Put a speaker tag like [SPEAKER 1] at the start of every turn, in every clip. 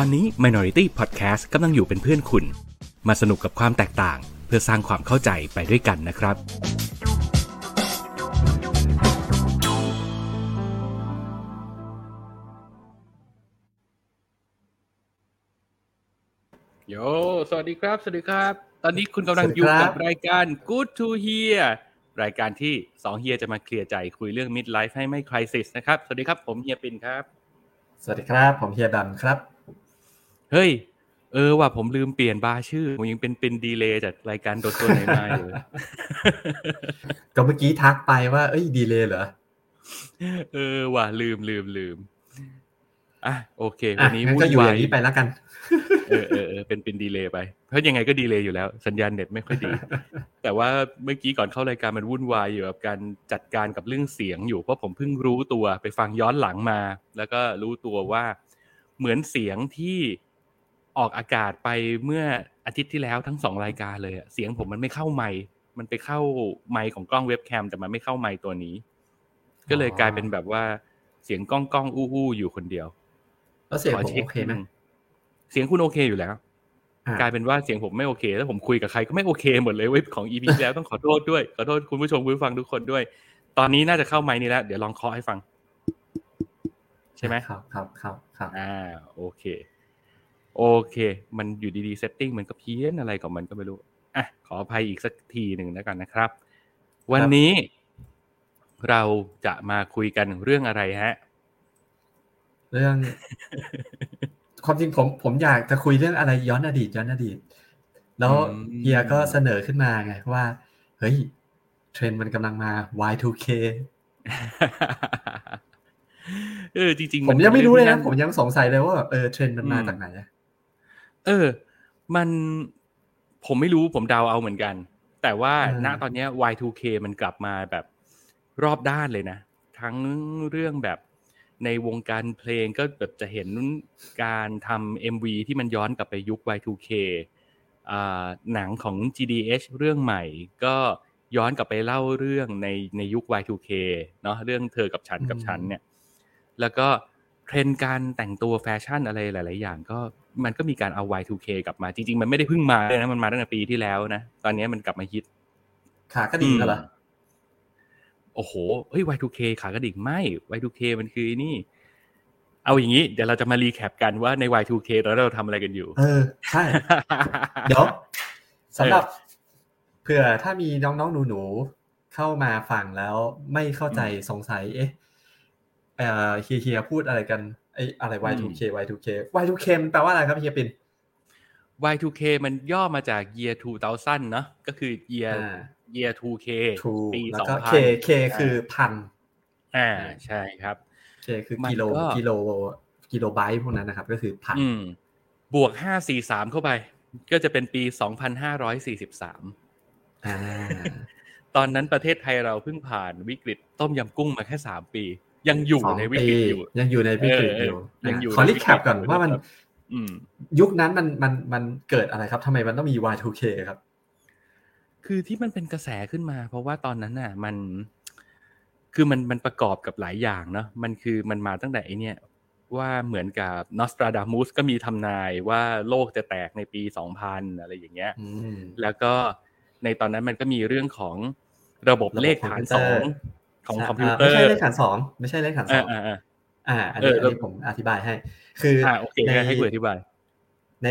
[SPEAKER 1] ตอนนี้ Minority Podcast กำลังอยู่เป็นเพื่อนคุณ มาสนุกกับความแตกต่าง เพื่อสร้างความเข้าใจไปด้วยกันนะครับ โย สวัสดีครับ สวัสดีครับ ตอนนี้คุณกำลังอยู่กับรายการ Good to Hear รายการที่สองเฮียจะมาเคลียร์ใจคุยเรื่อง midlife ให้ไม่คริสิสนะครับ สวัสดีครับ ผมเฮียปินครับ
[SPEAKER 2] สวัสดีครับ ผมเฮียดันครับ
[SPEAKER 1] เฮ้ย เออว่ะผมลืมเปลี่ยนบาร์ชื่อ ผมยังเป็นเป็นดีเลย์จากรายการโดนตัวไหนมาอยู่
[SPEAKER 2] ก็เมื่อกี้ทักไปว่า เอ้ยดีเลยเหรอ
[SPEAKER 1] เออว่ะลืมลืมลืมอะโอเค
[SPEAKER 2] อะ
[SPEAKER 1] วันนี้
[SPEAKER 2] งั้น
[SPEAKER 1] วุ่
[SPEAKER 2] ก็
[SPEAKER 1] น
[SPEAKER 2] อยู่
[SPEAKER 1] วา
[SPEAKER 2] อยย่างนี้ไปแล้วกัน
[SPEAKER 1] เออเออเออเป็นเป็นดีเลย์ไปเพราะยังไงก็ดีเลย์อยู่แล้ว สัญญาณเน็ตไม่ค่อยดี แต่ว่าเมื่อกี้ก่อนเข้ารายการมันวุ่นวายอยู่กับการจัดการกับเรื่องเสียงอยู่เพราะผมเพิ่งรู้ตัวไปฟังย้อนหลังมา แล้วก็รู้ตัวว่าเหมือนเสียงที่ ออกอากาศไปเมื่ออาทิตย์ที่แล้วทั้งสองรายการเลยอะเสียงผมมันไม่เข้าไมค์มันไปเข้าไมค์ของกล้องเว็บแคมแต่มันไม่เข้าไมค์ตัวนี้ ก็เลยกลายเป็นแบบว่าเสียงก้องก้องอู้อู้อยู่คนเดียว
[SPEAKER 2] แล้วเสียง
[SPEAKER 1] ขอ
[SPEAKER 2] ผม
[SPEAKER 1] เช็ค
[SPEAKER 2] โอเคไหม
[SPEAKER 1] นิดนึงเสียงคุณโอเคอยู่แล้ว
[SPEAKER 2] อะ
[SPEAKER 1] กลายเป็นว่าเสียงผมไม่โอเค แล้วผมคุยกับใครก็ไม่โอเคหมดเลยเว้ยของ EP ที่แล้วต้องขอโทษด้วยขอโทษคุณผู้ชมคุณผู้ฟังทุกคนด้วย ตอนนี้น่าจะเข้าไมค์นี้แล้วเดี๋ยวลองเคาะให้ฟัง ใช่ไหม
[SPEAKER 2] ครับครับครับครับ
[SPEAKER 1] อ่าโอเค โอเค มันอยู่ดีๆเซตติ้งมันก็เพี้ยนอะไรของมันก็ไม่รู้ อะ ขออภัยอีกสักทีหนึ่งแล้วกันนะครับ วันนี้เราจะมาคุยกันเรื่องอะไรฮะ
[SPEAKER 2] เรื่อง ความจริงผมผมอยากจะคุยเรื่องอะไรย้อนอดีตย้อนอดีต แล้ว
[SPEAKER 1] อืม
[SPEAKER 2] เฮียก็เสนอขึ้นมาไงว่า เฮ้ย เทรนด์มันกำลังมา Y2K
[SPEAKER 1] เออจริงๆ
[SPEAKER 2] ผมยังไม่รู้เลย
[SPEAKER 1] ป็
[SPEAKER 2] นะ
[SPEAKER 1] ที่
[SPEAKER 2] ผมยังสงสัยเลยว่าแบบเออเทรนด์มันมา
[SPEAKER 1] อืม
[SPEAKER 2] จากไหนอะ
[SPEAKER 1] เออ มันผมไม่รู้ผมเดาเอาเหมือนกัน แต่ว่าณตอนเนี้ย Y2K มันกลับมาแบบรอบด้านเลยนะ ทั้งเรื่องแบบในวงการเพลงก็แบบจะเห็นการทำ MV ที่มันย้อนกลับไปยุค Y2K อ่าหนังของ GDH เรื่องใหม่ ก็ย้อนกลับไปเล่าเรื่องในในยุค Y2K เนาะเรื่องเธอกับฉันกับฉันเนี่ย แล้วก็เทรนด์การแต่งตัวแฟชั่นอะไรหลาย ๆ อย่างก็ มันก็มีการเอา Y2K กลับมาจริง ๆ มันไม่ได้เพิ่งมาเลยนะมันมาตั้งแต่ปีที่แล้วนะตอนนี้มันกลับมาฮิต
[SPEAKER 2] ขากระดิ่งแล้วเหรอ
[SPEAKER 1] โอ้โหเฮ้ย Y2K ขากระดิ่งไม่ Y2K มันคือนี่ เอาอย่างนี้ เดี๋ยวเราจะมา recap กันว่าใน Y2K ตอนนั้นเราทำอะไรกันอยู่
[SPEAKER 2] เออใช่เดี๋ยวสำหรับเผื่อถ้ามีน้องๆหนูๆเข้ามาฟังแล้วไม่เข้าใจสงสัย เอ๊ะเอ่อเฮียเฮียพูดอะไรกัน ไอ้อะไร Y2K Y2K Y2K มันแปลว่าอะไรครับเฮียปิน
[SPEAKER 1] Y2K มันย่อมาจาก year 2000เนอะก็คือ year
[SPEAKER 2] อ่า
[SPEAKER 1] year 2K
[SPEAKER 2] True
[SPEAKER 1] ปี
[SPEAKER 2] แล้วก็
[SPEAKER 1] 2000
[SPEAKER 2] K K คือพัน
[SPEAKER 1] อ่าใช่ครับ
[SPEAKER 2] K คือ
[SPEAKER 1] มัน
[SPEAKER 2] กิโล
[SPEAKER 1] ก็
[SPEAKER 2] กิโลกิโลไบต์พวกนั้นนะครับ ก็คือพัน
[SPEAKER 1] อืมบวกห้าสี่สามเข้าไป ก็จะเป็นปีสองพันห้าร้อยสี่สิบสาม
[SPEAKER 2] อ่า
[SPEAKER 1] ตอนนั้นประเทศไทยเราเพิ่งผ่านวิกฤตต้มยำกุ้งมาแค่สามปี ยังอยู่
[SPEAKER 2] สอง
[SPEAKER 1] ในวิ
[SPEAKER 2] ปี
[SPEAKER 1] กฤตอยู่
[SPEAKER 2] ยังอยู่ในวิกฤต
[SPEAKER 1] เออ
[SPEAKER 2] อยู่
[SPEAKER 1] เออยังอยู่ะ
[SPEAKER 2] ขอ
[SPEAKER 1] ใน
[SPEAKER 2] รี
[SPEAKER 1] วิกฤต
[SPEAKER 2] แคปก่อน
[SPEAKER 1] อยู่
[SPEAKER 2] ว่ามัน
[SPEAKER 1] นะครับอืม
[SPEAKER 2] ยุคนั้นมันมันมันเกิดอะไรครับทำไมมันต้องมี Y2K ครับ
[SPEAKER 1] คือที่มันเป็นกระแสขึ้นมา เพราะว่าตอนนั้นน่ะ มัน คือมันมันประกอบกับหลายอย่างเนาะมันคือมันมาตั้งแต่ไอเนี่ยว่าเหมือนกับนอสตราดามุสก็มีทำนายว่าโลกจะแตกในปีสองพันอะไรอย่างเงี้ย
[SPEAKER 2] อืม
[SPEAKER 1] แล้วก็ในตอนนั้นมันก็มีเรื่องของระบบเลขฐานสอง ของคอมพิวเตอ
[SPEAKER 2] ไม่
[SPEAKER 1] ร์
[SPEAKER 2] ใช่เลขฐานสองไม่ใช่เลขฐานส
[SPEAKER 1] อ่า
[SPEAKER 2] อง
[SPEAKER 1] อ่าอ่า
[SPEAKER 2] อ่าอัน
[SPEAKER 1] เอ
[SPEAKER 2] นี้
[SPEAKER 1] อ
[SPEAKER 2] อัน
[SPEAKER 1] แล้ว
[SPEAKER 2] นี้ผมอธิบายให้ คืออ
[SPEAKER 1] อ่าโอเค
[SPEAKER 2] ใน
[SPEAKER 1] งั้นให้คุณอธิบาย
[SPEAKER 2] ใน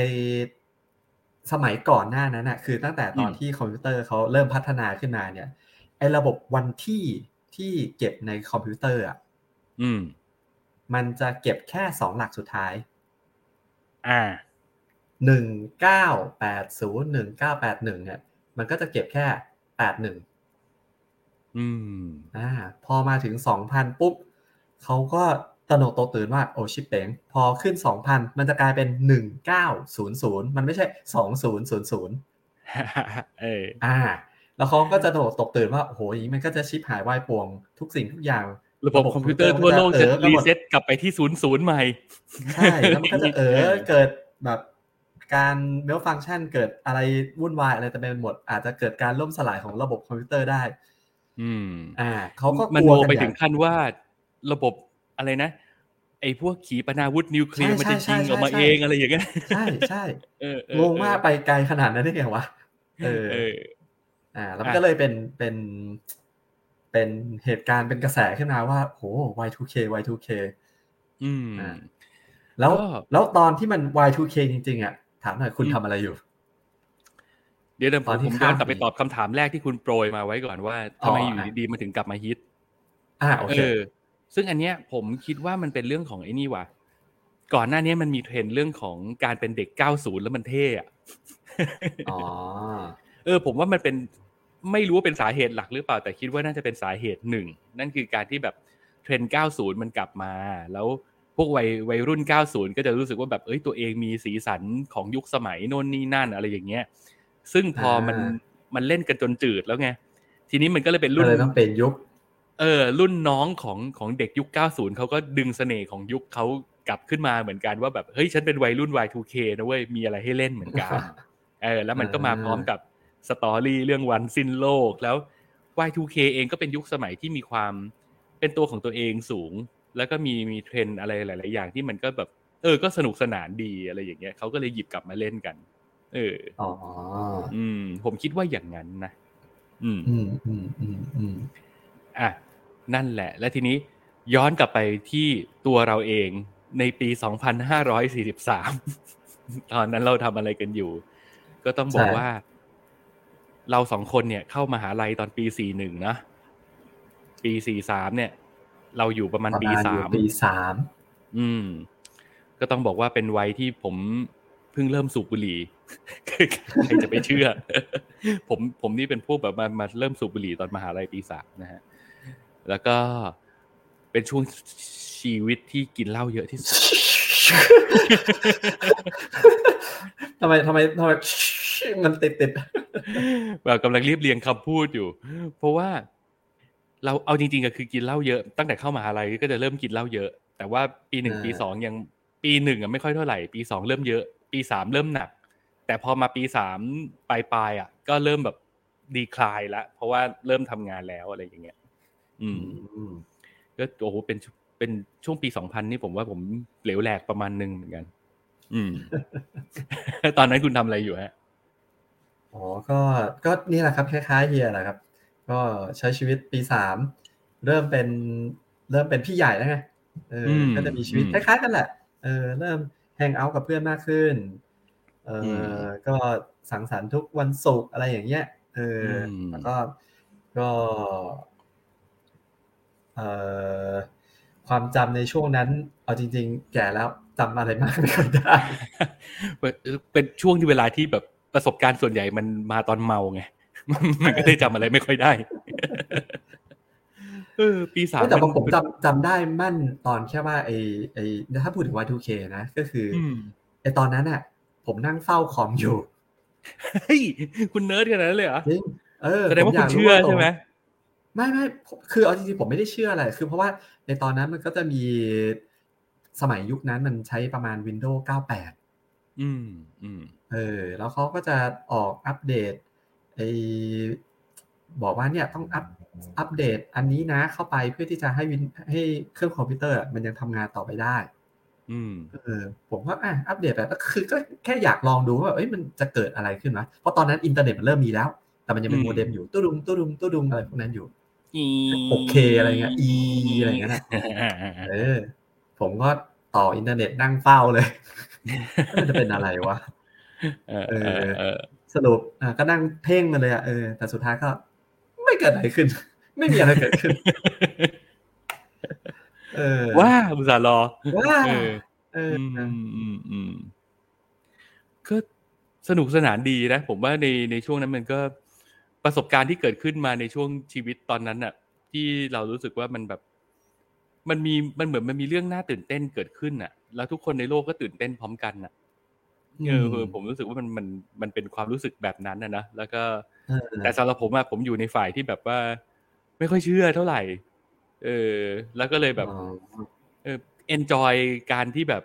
[SPEAKER 2] สมัยก่อนหน้านั้นน่ะ คือตั้งแต่ตอน
[SPEAKER 1] อืม
[SPEAKER 2] ที่คอมพิวเตอร์เขาเริ่มพัฒนาขึ้นมาเนี่ยไอ้ระบบวันที่ที่เก็บในคอมพิวเตอร์อะ
[SPEAKER 1] อืม
[SPEAKER 2] มันจะเก็บแค่สองหลักสุดท้าย
[SPEAKER 1] อ่า
[SPEAKER 2] หนึ่งเก้าแปดศูนย์หนึ่งเก้าแปดหนึ่งเนี่ย มันก็จะเก็บแค่แปดหนึ่ง
[SPEAKER 1] อืม
[SPEAKER 2] อ่าพอมาถึงสองพันปุ๊บเขาก็ตระหนกตกตื่นว่าโอชิปเป๋งพอขึ้นสองพันมันจะกลายเป็นหนึ่งเก้าศูนย์ศูนย์มันไม่ใช่สองศูนย์ศูนย์ศูนย์
[SPEAKER 1] เออ
[SPEAKER 2] อ่า แล้วเขาก็จะโดดตกตื่นว่าโอ้โหอย่างนี้มันก็จะชิปหายวายป่วงทุกสิ่งทุกอย่าง
[SPEAKER 1] ระบบคอมพิวเตอร์ทั่วโลกจะ
[SPEAKER 2] เออระบบ
[SPEAKER 1] รีเซ็ตกลับไปที่ศูนย์ศูนย์ใหม่
[SPEAKER 2] ใช่แล้วมันก็จะเออเกิดแบบการเมลฟัง c t ชันเกิดอะไรวุ่นวายอะไรแต่เป็นหมด อาจจะเกิดการล่มสลายของระบบคอมพิวเตอร์ได้
[SPEAKER 1] อืม
[SPEAKER 2] อ่าเขาก็
[SPEAKER 1] มัน
[SPEAKER 2] กลั
[SPEAKER 1] โม
[SPEAKER 2] กัน
[SPEAKER 1] ไป
[SPEAKER 2] ใหญ่
[SPEAKER 1] ถึงขั้นว่าระบบอะไรนะไอ้พวกขีปนาวุธนิวเคลียร์มันจะยิงออกมาเองอะไรอย่างเงี้ย
[SPEAKER 2] ใช่ใช่งงมากไปไกลขนาดนั้นได้ไงวะเอออ่า แล้วมันก็เลยเป็นเป็น เป็นเหตุการณ์เป็นกระแสขึ้นมาว่าโห Y2K Y2K
[SPEAKER 1] อืม
[SPEAKER 2] แล้วแล้วตอนที่มัน Y2K จริงๆอะถามหน่อยคุณทำอะไรอยู่
[SPEAKER 1] เดี๋ยวเดี๋ยวผมย้อนกลับไปตอบคำถามแรกที่คุณโปรยมาไว้ก่อนว่าทำไมอยู่ดีๆมาถึงกลับมาฮิต
[SPEAKER 2] อ่าโอเค
[SPEAKER 1] ซึ่งอันเนี้ยผมคิดว่ามันเป็นเรื่องของไอ้นี่ว่ะก่อนหน้านี้มันมีเทรนด์เรื่องของการเป็นเด็ก 90 แล้วมันเท่อะ
[SPEAKER 2] อ๋อ
[SPEAKER 1] เออ ผมว่ามันเป็นไม่รู้ว่าเป็นสาเหตุหลักหรือเปล่าแต่คิดว่าน่าจะเป็นสาเหตุหนึ่งนั่นคือการที่แบบเทรนด์ 90 มันกลับมา แล้วพวกวัยวัยรุ่น 90 ก็จะรู้สึกว่าแบบเอ้ยตัวเองมีสีสันของยุคสมัยโน่นนี่นั่นอะไรอย่างเงี้ย ซึ่งพอมันมันเล่นกันจนจืดแล้วไง ทีนี้มันก็เลยเป็นรุ่น
[SPEAKER 2] ต้องเป็นยุค
[SPEAKER 1] เออ รุ่นน้องของของเด็กยุค 90 เขาก็ดึงเสน่ห์ของยุคเขากลับขึ้นมาเหมือนกันว่าแบบ เฮ้ย ฉันเป็นวัยรุ่น Y2K นะเว้ย มีอะไรให้เล่นเหมือนกัน เออ แล้วมันก็มาพร้อมกับสตอรี่เรื่องวันสิ้นโลก แล้ว Y2K เองก็เป็นยุคสมัยที่มีความเป็นตัวของตัวเองสูง แล้วก็มีมีเทรนอะไรหลาย ๆ อย่างที่มันก็แบบ เออ ก็สนุกสนานดีอะไรอย่างเงี้ยเขาก็เลยหยิบกลับมาเล่นกัน เอออ๋ออืม ผมคิดว่าอย่างนั้นนะอืม
[SPEAKER 2] อืมอืมอืมอืม
[SPEAKER 1] อะนั่นแหละ และทีนี้ย้อนกลับไปที่ตัวเราเองในปี 2543 ตอนนั้นเราทำอะไรกันอยู่ ก็ต้องบอกว่า เราสองคนเนี่ย เข้ามาหาลัยตอนปี 41 นะ ปี 43 เนี่ย เราอยู่ประมาณปีสาม
[SPEAKER 2] ปีสาม
[SPEAKER 1] อืม ก็ต้องบอกว่าเป็นวัยที่ผมเพิ่งเริ่มสูบบุหรี่ ใครจะไปเชื่อ ผมผมนี่เป็นพวกแบบมามาเริ่มสูบบุหรี่ตอนมหาลัยปีสามนะฮะ แล้วก็เป็นช่วงชีวิตที่กินเหล้าเยอะที่สุด
[SPEAKER 2] ทำไมทำไมทำไมมันติดติด
[SPEAKER 1] แบบกำลังเรียบเรียงคำพูดอยู่ เพราะว่าเราเอาจริงๆก็คือกินเหล้าเยอะตั้งแต่เข้ามาอะไรก็จะเริ่มกินเหล้าเยอะ แต่ว่าปีหนึ่งปีสองยังปีหนึ่งอะไม่ค่อยเท่าไหร่ ปีสองเริ่มเยอะ ปีสามเริ่มหนัก แต่พอมาปีสามปลายปลายอะ ก็เริ่มแบบดีคลายละเพราะว่าเริ่มทำงานแล้วอะไรอย่างเงี้ย อืมก็โอ้โหเป็นเป็นช่วงปีสองพันนี่ผมว่าผมเหลวแหลกประมาณหนึ่งเหมือนกัน อืม ตอนนั้นคุณทำอะไรอยู่ฮะ
[SPEAKER 2] อ๋อก็ก็นี่แหละครับคล้ายๆเฮียแหละครับ ก็ใช้ชีวิตปีสามเริ่มเป็น เริ่มเป็นพี่ใหญ่แล้วไงเออก็จะมีชีวิตคล้ายๆกันแหละเออเริ่มแฮงเอาท์กับเพื่อนมากขึ้น เออก็สังสรรค์ทุกวันศุกร์อะไรอย่างเงี้ยเออแล้วก็ก็ความจำในช่วงนั้น เอาจริง ๆ แก่แล้วจำอะไรมากไม่ค่อยได้
[SPEAKER 1] เป็นช่วงที่เวลาที่แบบประสบการณ์ส่วนใหญ่มันมาตอนเมาไงมันก็เลยจำอะไรไม่ค่อยได้เออปีสาม
[SPEAKER 2] แต่ผมจำจำได้มั่นตอนแค่ว่าไอไอถ้าพูดถึง Y2K นะ ก็คือไอตอนนั้นอะ ผมนั่งเฝ้าคอมอยู่
[SPEAKER 1] เฮ้ยคุณเนิร์ดขนาดนั้นเลยเหรอ
[SPEAKER 2] จริงเออ
[SPEAKER 1] แสดงว่าคุณเชื่อใช่ไหม
[SPEAKER 2] ไม่ไม่คือเอาจริงๆผมไม่ได้เชื่ออะไร คือเพราะว่าในตอนนั้นมันก็จะมีสมัยยุคนั้นมันใช้ประมาณ Windows 98
[SPEAKER 1] อืมอืม
[SPEAKER 2] เออ แล้วเขาก็จะออกอัปเดตไอบอกว่าเนี่ยต้องอัปอัปเดตอันนี้นะเข้าไปเพื่อที่จะให้วินให้เครื่องคอมพิวเตอร์ มันยังทำงานต่อไปได้
[SPEAKER 1] อืม
[SPEAKER 2] เออผมว่าอะอัปเดตแบบคือก็แค่อยากลองดูว่าเอ้ยมันจะเกิดอะไรขึ้นนะเพราะตอนนั้นอินเทอร์เน็ตมันเริ่มมีแล้ว แต่มันยังเป็นโมเด็มอยู่ตุ้ดุมตุ้ดุมตุ้ดุมอะไรพวกนั้นอยู่โอเคอะไรเงี้ยอีอะไรเงี้ยนะเออ ผมก็ต่ออินเทอร์เน็ตนั่งเฝ้าเลยมันจะเป็นอะไรวะเออสรุปก็นั่งเพ่งมาเลยอะเออแต่สุดท้ายก็ ไม่เกิดอะไรขึ้น ไม่มีอะไรเกิดขึ้นเออ
[SPEAKER 1] ว่าอุตส่าห์รอ
[SPEAKER 2] ว่าเออ
[SPEAKER 1] อืมก็สนุกสนานดีนะ ผมว่าในในช่วงนั้นมันก็ประสบการณ์ที่เกิดขึ้นมาในช่วงชีวิตตอนนั้นอะที่เรารู้สึกว่ามันแบบ มันมีมันเหมือนมันมีเรื่องน่าตื่นเต้นเกิดขึ้นอะแล้วทุกคนในโลกก็ตื่นเต้นพร้อมกันอะเออผมรู้สึกว่ามันมันมันเป็นความรู้สึกแบบนั้นนะนะแล้วก็แต่สำหรับผมอะผมอยู่ในฝ่ายที่แบบว่า ไม่ค่อยเชื่อเท่าไหร่ เออ แล้วก็เลยแบบ เออ enjoy การที่แบบ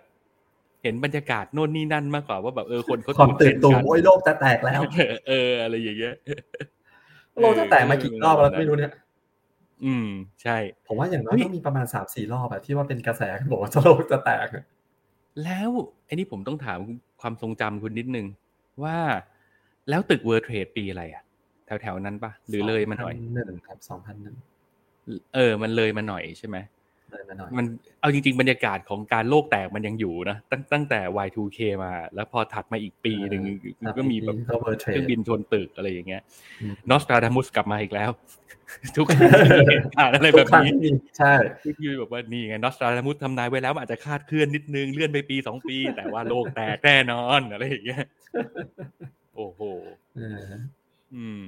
[SPEAKER 1] เห็นบรรยากาศโน่นนี่นั่นมากกว่าว่าแบบเออคนเขา
[SPEAKER 2] ตื่นตัวโอ้ยโลกจะแตกแล้ว
[SPEAKER 1] เออ อะไรอย่างเงี้ย
[SPEAKER 2] โลกจะแตกมากี่รอบแล้วไม่รู้เนี่ย
[SPEAKER 1] อืม ใช่
[SPEAKER 2] ผมว่าอย่างน้อยต้องมีประมาณสามสี่รอบอะที่ว่าเป็นกระแสบอกว่าโลกจะแตก
[SPEAKER 1] แล้วไอ้นี่ผมต้องถามความทรงจำคุณนิดนึง ว่าแล้วตึกเวิร์เทรดปีอะไรอะแถวๆนั้นปะหรือเลยมาหน่อย
[SPEAKER 2] หนึ่งครับสองพันหนึ่ง
[SPEAKER 1] เออ มันเลยมาหน่อยใช่ไหม
[SPEAKER 2] เลยมาหน่อย
[SPEAKER 1] มันเอาจริง ๆ บรรยากาศของการโลกแตกมันยังอยู่นะตั้งตั้งแต่ Y2K มา แล้วพอถัดมาอีกปีหนึ่งมันก็มีแบบ
[SPEAKER 2] ก็ World Trade เค
[SPEAKER 1] รื่องบินชนตึกอะไรอย่างเงี้ย
[SPEAKER 2] อืม
[SPEAKER 1] นอสตราดามุสกลับมาอีกแล้ว ทุกครั้งที่มีเหตุการณ์อะไร
[SPEAKER 2] ทุกครั้ง
[SPEAKER 1] นี้
[SPEAKER 2] ที่มีใช่
[SPEAKER 1] คือแบบว่านี่ไงนอสตราดามุสทำนายไว้แล้วมันอาจจะคลาดเคลื่อนนิดนึงเลื่อนไปปีสองปี แต่ว่าโลกแตกแน่นอนอะไรอย่างเงี้ยโอ้โห
[SPEAKER 2] เออ
[SPEAKER 1] อืม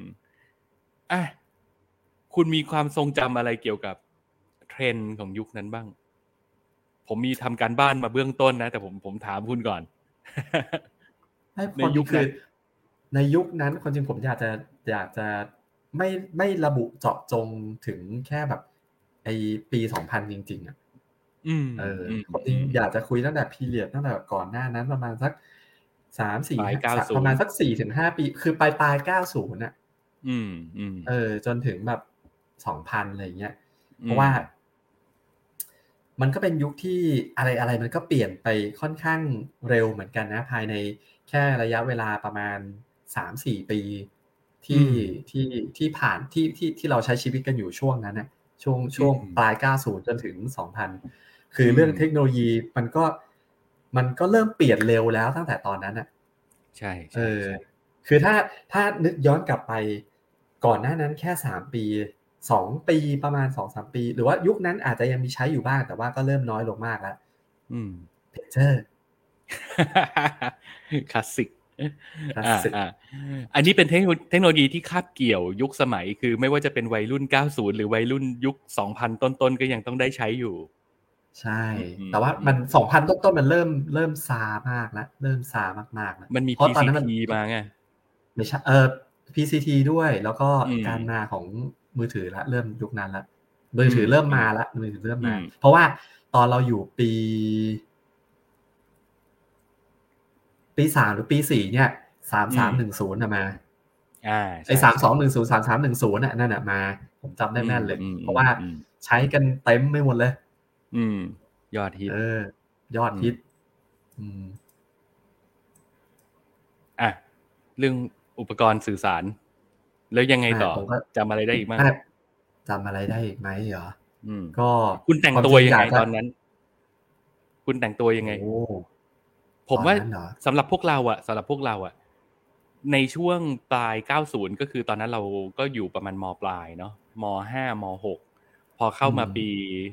[SPEAKER 1] อะ คุณมีความทรงจำอะไรเกี่ยวกับเทรนด์ของยุคนั้นบ้าง ผมมีทำการบ้านมาเบื้องต้นนะ แต่ผมผมถามคุณก่อน
[SPEAKER 2] ให้
[SPEAKER 1] ใน
[SPEAKER 2] คน
[SPEAKER 1] ยุคนั้น
[SPEAKER 2] คือในยุคนั้นคนจริงผมอยากจะอยากจะไม่ไม่ระบุเจาะจงถึงแค่แบบ ไอปีสองพันจริง ๆอะ
[SPEAKER 1] อืม
[SPEAKER 2] เอออ
[SPEAKER 1] ม
[SPEAKER 2] คนจริงอยากจะคุยตั้งแต่พีเรียดตั้งแต่ก่อนหน้านั้นประมาณสักสามสี่
[SPEAKER 1] ปลาย90
[SPEAKER 2] ประมาณสักสี่ถึงห้าปี คือปลายปลายเก้าศูนย์อะ
[SPEAKER 1] อืมอืม
[SPEAKER 2] เออ จนถึงแบบ สองพันอะไรเงี้ย
[SPEAKER 1] อืม
[SPEAKER 2] เพราะว่า มันก็เป็นยุคที่อะไรอะไรมันก็เปลี่ยนไปค่อนข้างเร็วเหมือนกันนะ ภายในแค่ระยะเวลาประมาณสามสี่ปีที่ที่ที่ผ่านที่ที่ที่เราใช้ชีวิตกันอยู่ช่วงนั้นนะช่วงช่วงปลาย 90 จนถึง 2000 คือเรื่องเทคโนโลยีมันก็มันก็เริ่มเปลี่ยนเร็วแล้วตั้งแต่ตอนนั้นอะ
[SPEAKER 1] ใช่
[SPEAKER 2] เอ
[SPEAKER 1] ใช่
[SPEAKER 2] อ
[SPEAKER 1] ใช่
[SPEAKER 2] คือถ้าถ้านึกย้อนกลับไปก่อนหน้านั้นแค่สามปี สองปีประมาณสองสามปี หรือว่ายุคนั้นอาจจะยังมีใช้อยู่บ้าง แต่ว่าก็เริ่มน้อยลงมากแล้ว
[SPEAKER 1] อืม
[SPEAKER 2] เพจเจอร์
[SPEAKER 1] คลาสสิก
[SPEAKER 2] คลาส
[SPEAKER 1] อ่า
[SPEAKER 2] สิก
[SPEAKER 1] อ่าอันนี้เป็นเทคโนเทคโนโลยีที่คาบเกี่ยวยุคสมัยคือไม่ว่าจะเป็นวัยรุ่น 90 หรือวัยรุ่นยุค 2000 ต้นๆ ก็ยังต้องได้ใช้อยู่
[SPEAKER 2] ใช่
[SPEAKER 1] อืม
[SPEAKER 2] แต่ว่ามันสองพันต้นๆ มันเริ่มเริ่มซามากแล้วเริ่มซามากๆแล้ว
[SPEAKER 1] มันมี
[SPEAKER 2] เพราะตอนนั้น
[SPEAKER 1] PCT มาไง
[SPEAKER 2] ไม่ใช่เออ PCT ด้วยแล้วก็
[SPEAKER 1] อืม
[SPEAKER 2] การมาของ มือถือละเริ่มยุคนั้นละมือถือเริ่มมาละมือถือเริ่มมา
[SPEAKER 1] อืม
[SPEAKER 2] เพราะว่าตอนเราอยู่ปี ปีสามหรือปีสี่เนี่ยสามสามหนึ่งศูนย์มา
[SPEAKER 1] อ่า
[SPEAKER 2] ไอ้สามสองหนึ่งศูนย์สามสามหนึ่งศูนย์น่ะนั่นน่ะมา ผมจำได้แม่นเลย
[SPEAKER 1] อืม
[SPEAKER 2] เพราะว่า
[SPEAKER 1] อืม
[SPEAKER 2] ใช้กันเต็มไม่หมดเลย
[SPEAKER 1] อืม ยอดฮิต
[SPEAKER 2] เออ ยอดฮิตอืม
[SPEAKER 1] อะเรื่องอุปกรณ์สื่อสาร แล้วยังไงต่อ
[SPEAKER 2] ผมก็
[SPEAKER 1] จำอะไรได้อีกบ้าง
[SPEAKER 2] อะจำอะไรได้อีกไหมเหรอ
[SPEAKER 1] อืม
[SPEAKER 2] ก็
[SPEAKER 1] คุณแต่งตัวยังไง
[SPEAKER 2] ความจริ
[SPEAKER 1] ตอนนั้น คุณแต่งตัวยังไง
[SPEAKER 2] โอ้
[SPEAKER 1] ผมว่า
[SPEAKER 2] ตอนนั้นเหรอ
[SPEAKER 1] สำหรับพวกเราอะสำหรับพวกเราอะในช่วงปลาย 90 ก็คือตอนนั้นเราก็อยู่ประมาณมปลายเนาะม5ม6พอเข้ามาปี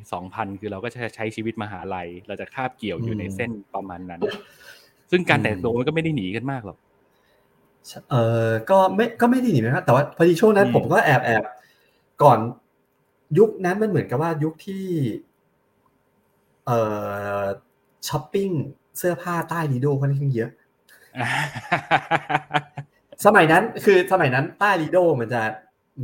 [SPEAKER 1] 2000 คือเราก็จะใช้ชีวิตมหาลัย เราจะคาบเกี่ยวอยู่ในเส้นประมาณนั้น ซึ่งการแต่งตัวมันก็ไม่ได้หนีกันมากหรอก
[SPEAKER 2] เออก็ไม่ก็ไม่ได้หนีนะครับแต่ว่าพอดีช่วงนั้น
[SPEAKER 1] อืม
[SPEAKER 2] ผมก็แอบแอบก่อนยุคนั้นมันเหมือนกับว่ายุคที่เอ่อช้อปปิ้งเสื้อผ้าใต้ลีโดค่อนข้างเยอะ สมัยนั้นคือสมัยนั้นใต้ลีโดมันจะ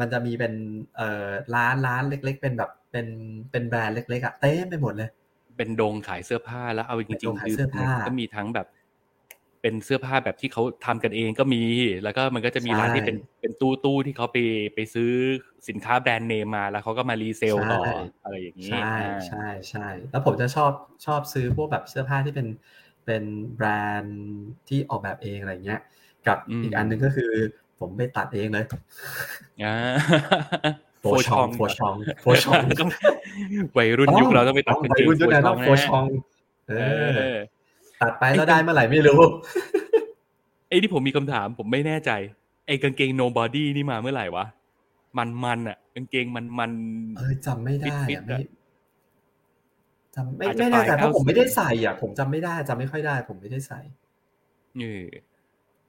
[SPEAKER 2] มันจะมีเป็นเอ่อร้านร้านเล็ก ๆ เป็นแบบเป็นเป็นแบรนด์เล็กๆอะเต็มไปหมดเลย
[SPEAKER 1] เป็นโดงขายเสื้อผ้าแล้วเอาจ
[SPEAKER 2] เป็น
[SPEAKER 1] ริ
[SPEAKER 2] โด
[SPEAKER 1] ง
[SPEAKER 2] ง
[SPEAKER 1] ๆ
[SPEAKER 2] ขาย
[SPEAKER 1] คือ
[SPEAKER 2] เสื้อผ้า
[SPEAKER 1] ก็มีทั้งแบบ เป็นเสื้อผ้าแบบที่เขาทำกันเองก็มี แล้วก็มันก็จะมีร้าน
[SPEAKER 2] ใช่
[SPEAKER 1] ที่เป็นเป็นตู้ตู้ที่เขาไปไปซื้อสินค้าแบรนด์เนมมา แล้วเขาก็มารีเซลต่อ
[SPEAKER 2] ใช่
[SPEAKER 1] อะไรอย่างนี้
[SPEAKER 2] ใช่
[SPEAKER 1] อ่า
[SPEAKER 2] ใช่ใช่แล้วผมจะชอบชอบซื้อพวกแบบเสื้อผ้าที่เป็นเป็นแบรนด์ที่ออกแบบเองอะไรเงี้ย กับ
[SPEAKER 1] อืม
[SPEAKER 2] อีกอันหนึ่งก็คือ ผมไปตัดเองเลย
[SPEAKER 1] อ่า
[SPEAKER 2] โฟชองโฟชองโฟชอง
[SPEAKER 1] ต้องวัยรุ่นยุคเราต้องไปตัดกาง
[SPEAKER 2] วั
[SPEAKER 1] เก
[SPEAKER 2] ย
[SPEAKER 1] ง
[SPEAKER 2] รุ่นยุคนั้นต้อง
[SPEAKER 1] โฟ
[SPEAKER 2] โฟ
[SPEAKER 1] ช
[SPEAKER 2] ช
[SPEAKER 1] อ
[SPEAKER 2] องงเอ
[SPEAKER 1] เอ
[SPEAKER 2] อ
[SPEAKER 1] อ
[SPEAKER 2] ตัดไปแล้วได้เมื่อไหร่ไม่รู้
[SPEAKER 1] ไอ้ที่ผมมีคำถามผมไม่แน่ใจ ไอ้กางเกง nobody นี่มาเมื่อไหร่วะ มันมันๆอะกางเกงมันมัน
[SPEAKER 2] เออจำไม่ได้
[SPEAKER 1] ฟิต
[SPEAKER 2] อะ
[SPEAKER 1] ๆ
[SPEAKER 2] ไม่
[SPEAKER 1] อะ
[SPEAKER 2] จำไม่
[SPEAKER 1] อาจจะ
[SPEAKER 2] ไม่แน่ใจ
[SPEAKER 1] ปลาย
[SPEAKER 2] เพราะผม
[SPEAKER 1] 90
[SPEAKER 2] ไม่ได้ใส่อะ ผมจำไม่ได้จำไม่ค่อยได้ ผมไม่ได้ใส่
[SPEAKER 1] เออ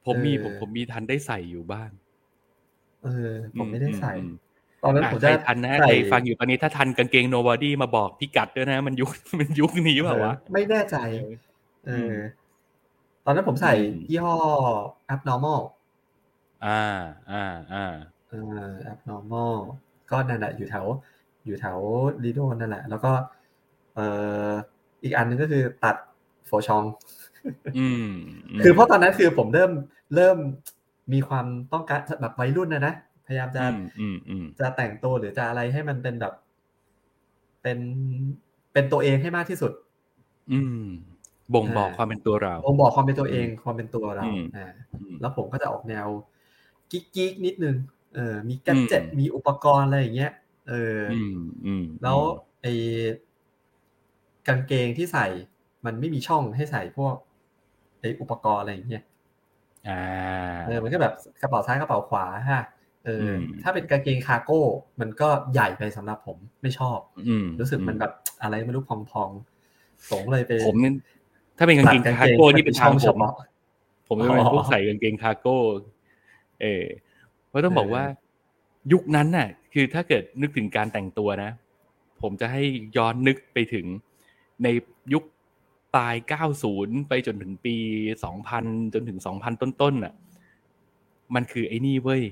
[SPEAKER 1] ผมมี
[SPEAKER 2] เออ
[SPEAKER 1] ผมผมมีทันได้ใส่อยู่บ้าง
[SPEAKER 2] เออ ผมไม่ได้ใส่
[SPEAKER 1] อืม
[SPEAKER 2] ตอนนั้น
[SPEAKER 1] อะ
[SPEAKER 2] ผม
[SPEAKER 1] ใคร
[SPEAKER 2] จะ
[SPEAKER 1] ทันนะ
[SPEAKER 2] ใส่
[SPEAKER 1] ใครฟังอยู่ตอนนี้ถ้าทันกางเกง nobody มาบอกพี่กัดด้วยนะ มันยุคมันยุคนี้เปล่าวะ
[SPEAKER 2] เออไม่แน่ใจ เออ ตอนนั้นผมใส่
[SPEAKER 1] อืม
[SPEAKER 2] ยี่ห้อ abnormal
[SPEAKER 1] อ่า อ่า อ่า
[SPEAKER 2] เออ abnormal ก็นั่นแหละอยู่แถว อยู่แถวลีโดนั่นแหละ แล้วก็ เอ่ออีกอันหนึงก็คือตัดโฟชอง
[SPEAKER 1] อืมม
[SPEAKER 2] คือเพราะตอนนั้นคือผมเริ่ม เริ่มมีความต้องการแบบวัยรุ่นนะนะพพยายามจะจะแต่งตัวหรือจะอะไรให้มันเป็นแบบ เป็น เป็นตัวเองให้มากที่สุด
[SPEAKER 1] อืม บ่งบอกความเป็นตัวเรา
[SPEAKER 2] บ่งบอกความเป็นตัวเองความเป็นตัวเราอ่าแล้วผมก็จะออกแนวกิ๊กๆนิดนึงเออมีแกจเจ็ตมีอุปกรณ์อะไรอย่างเงี้ยเออแล้วไอกางเกงที่ใส่มันไม่มีช่องให้ใส่พวกไออุปกรณ์อะไรอย่างเงี้ย
[SPEAKER 1] อ่าเอ
[SPEAKER 2] อมันก็แบบกระเป๋าซ้ายกระเป๋าขวาฮะเออ ถ้าเป็นกางเกงคาโก้ มันก็ใหญ่ไปสำหรับผมไม่ชอบ
[SPEAKER 1] อื
[SPEAKER 2] รู้สึกมันแบบอะไรไม่รู้พองๆสงเลยไป
[SPEAKER 1] ผมเนี่ย ถ้าเป็นกางเกงคาโก้นี่เป็นช่องผมผมจะเป็นพวกใส่กางเกงคาโก้ เออเพราะต้องบอกว่า ยุคนั้นน่ะ คือถ้าเกิดนึกถึงการแต่งตัวนะ ผมจะให้ย้อนนึกไปถึงในยุคปลาย 90 ไปจนถึงปี 2000 จนถึง 2000 ต้นๆน่ะ มันคือไอ้นี่เว้ย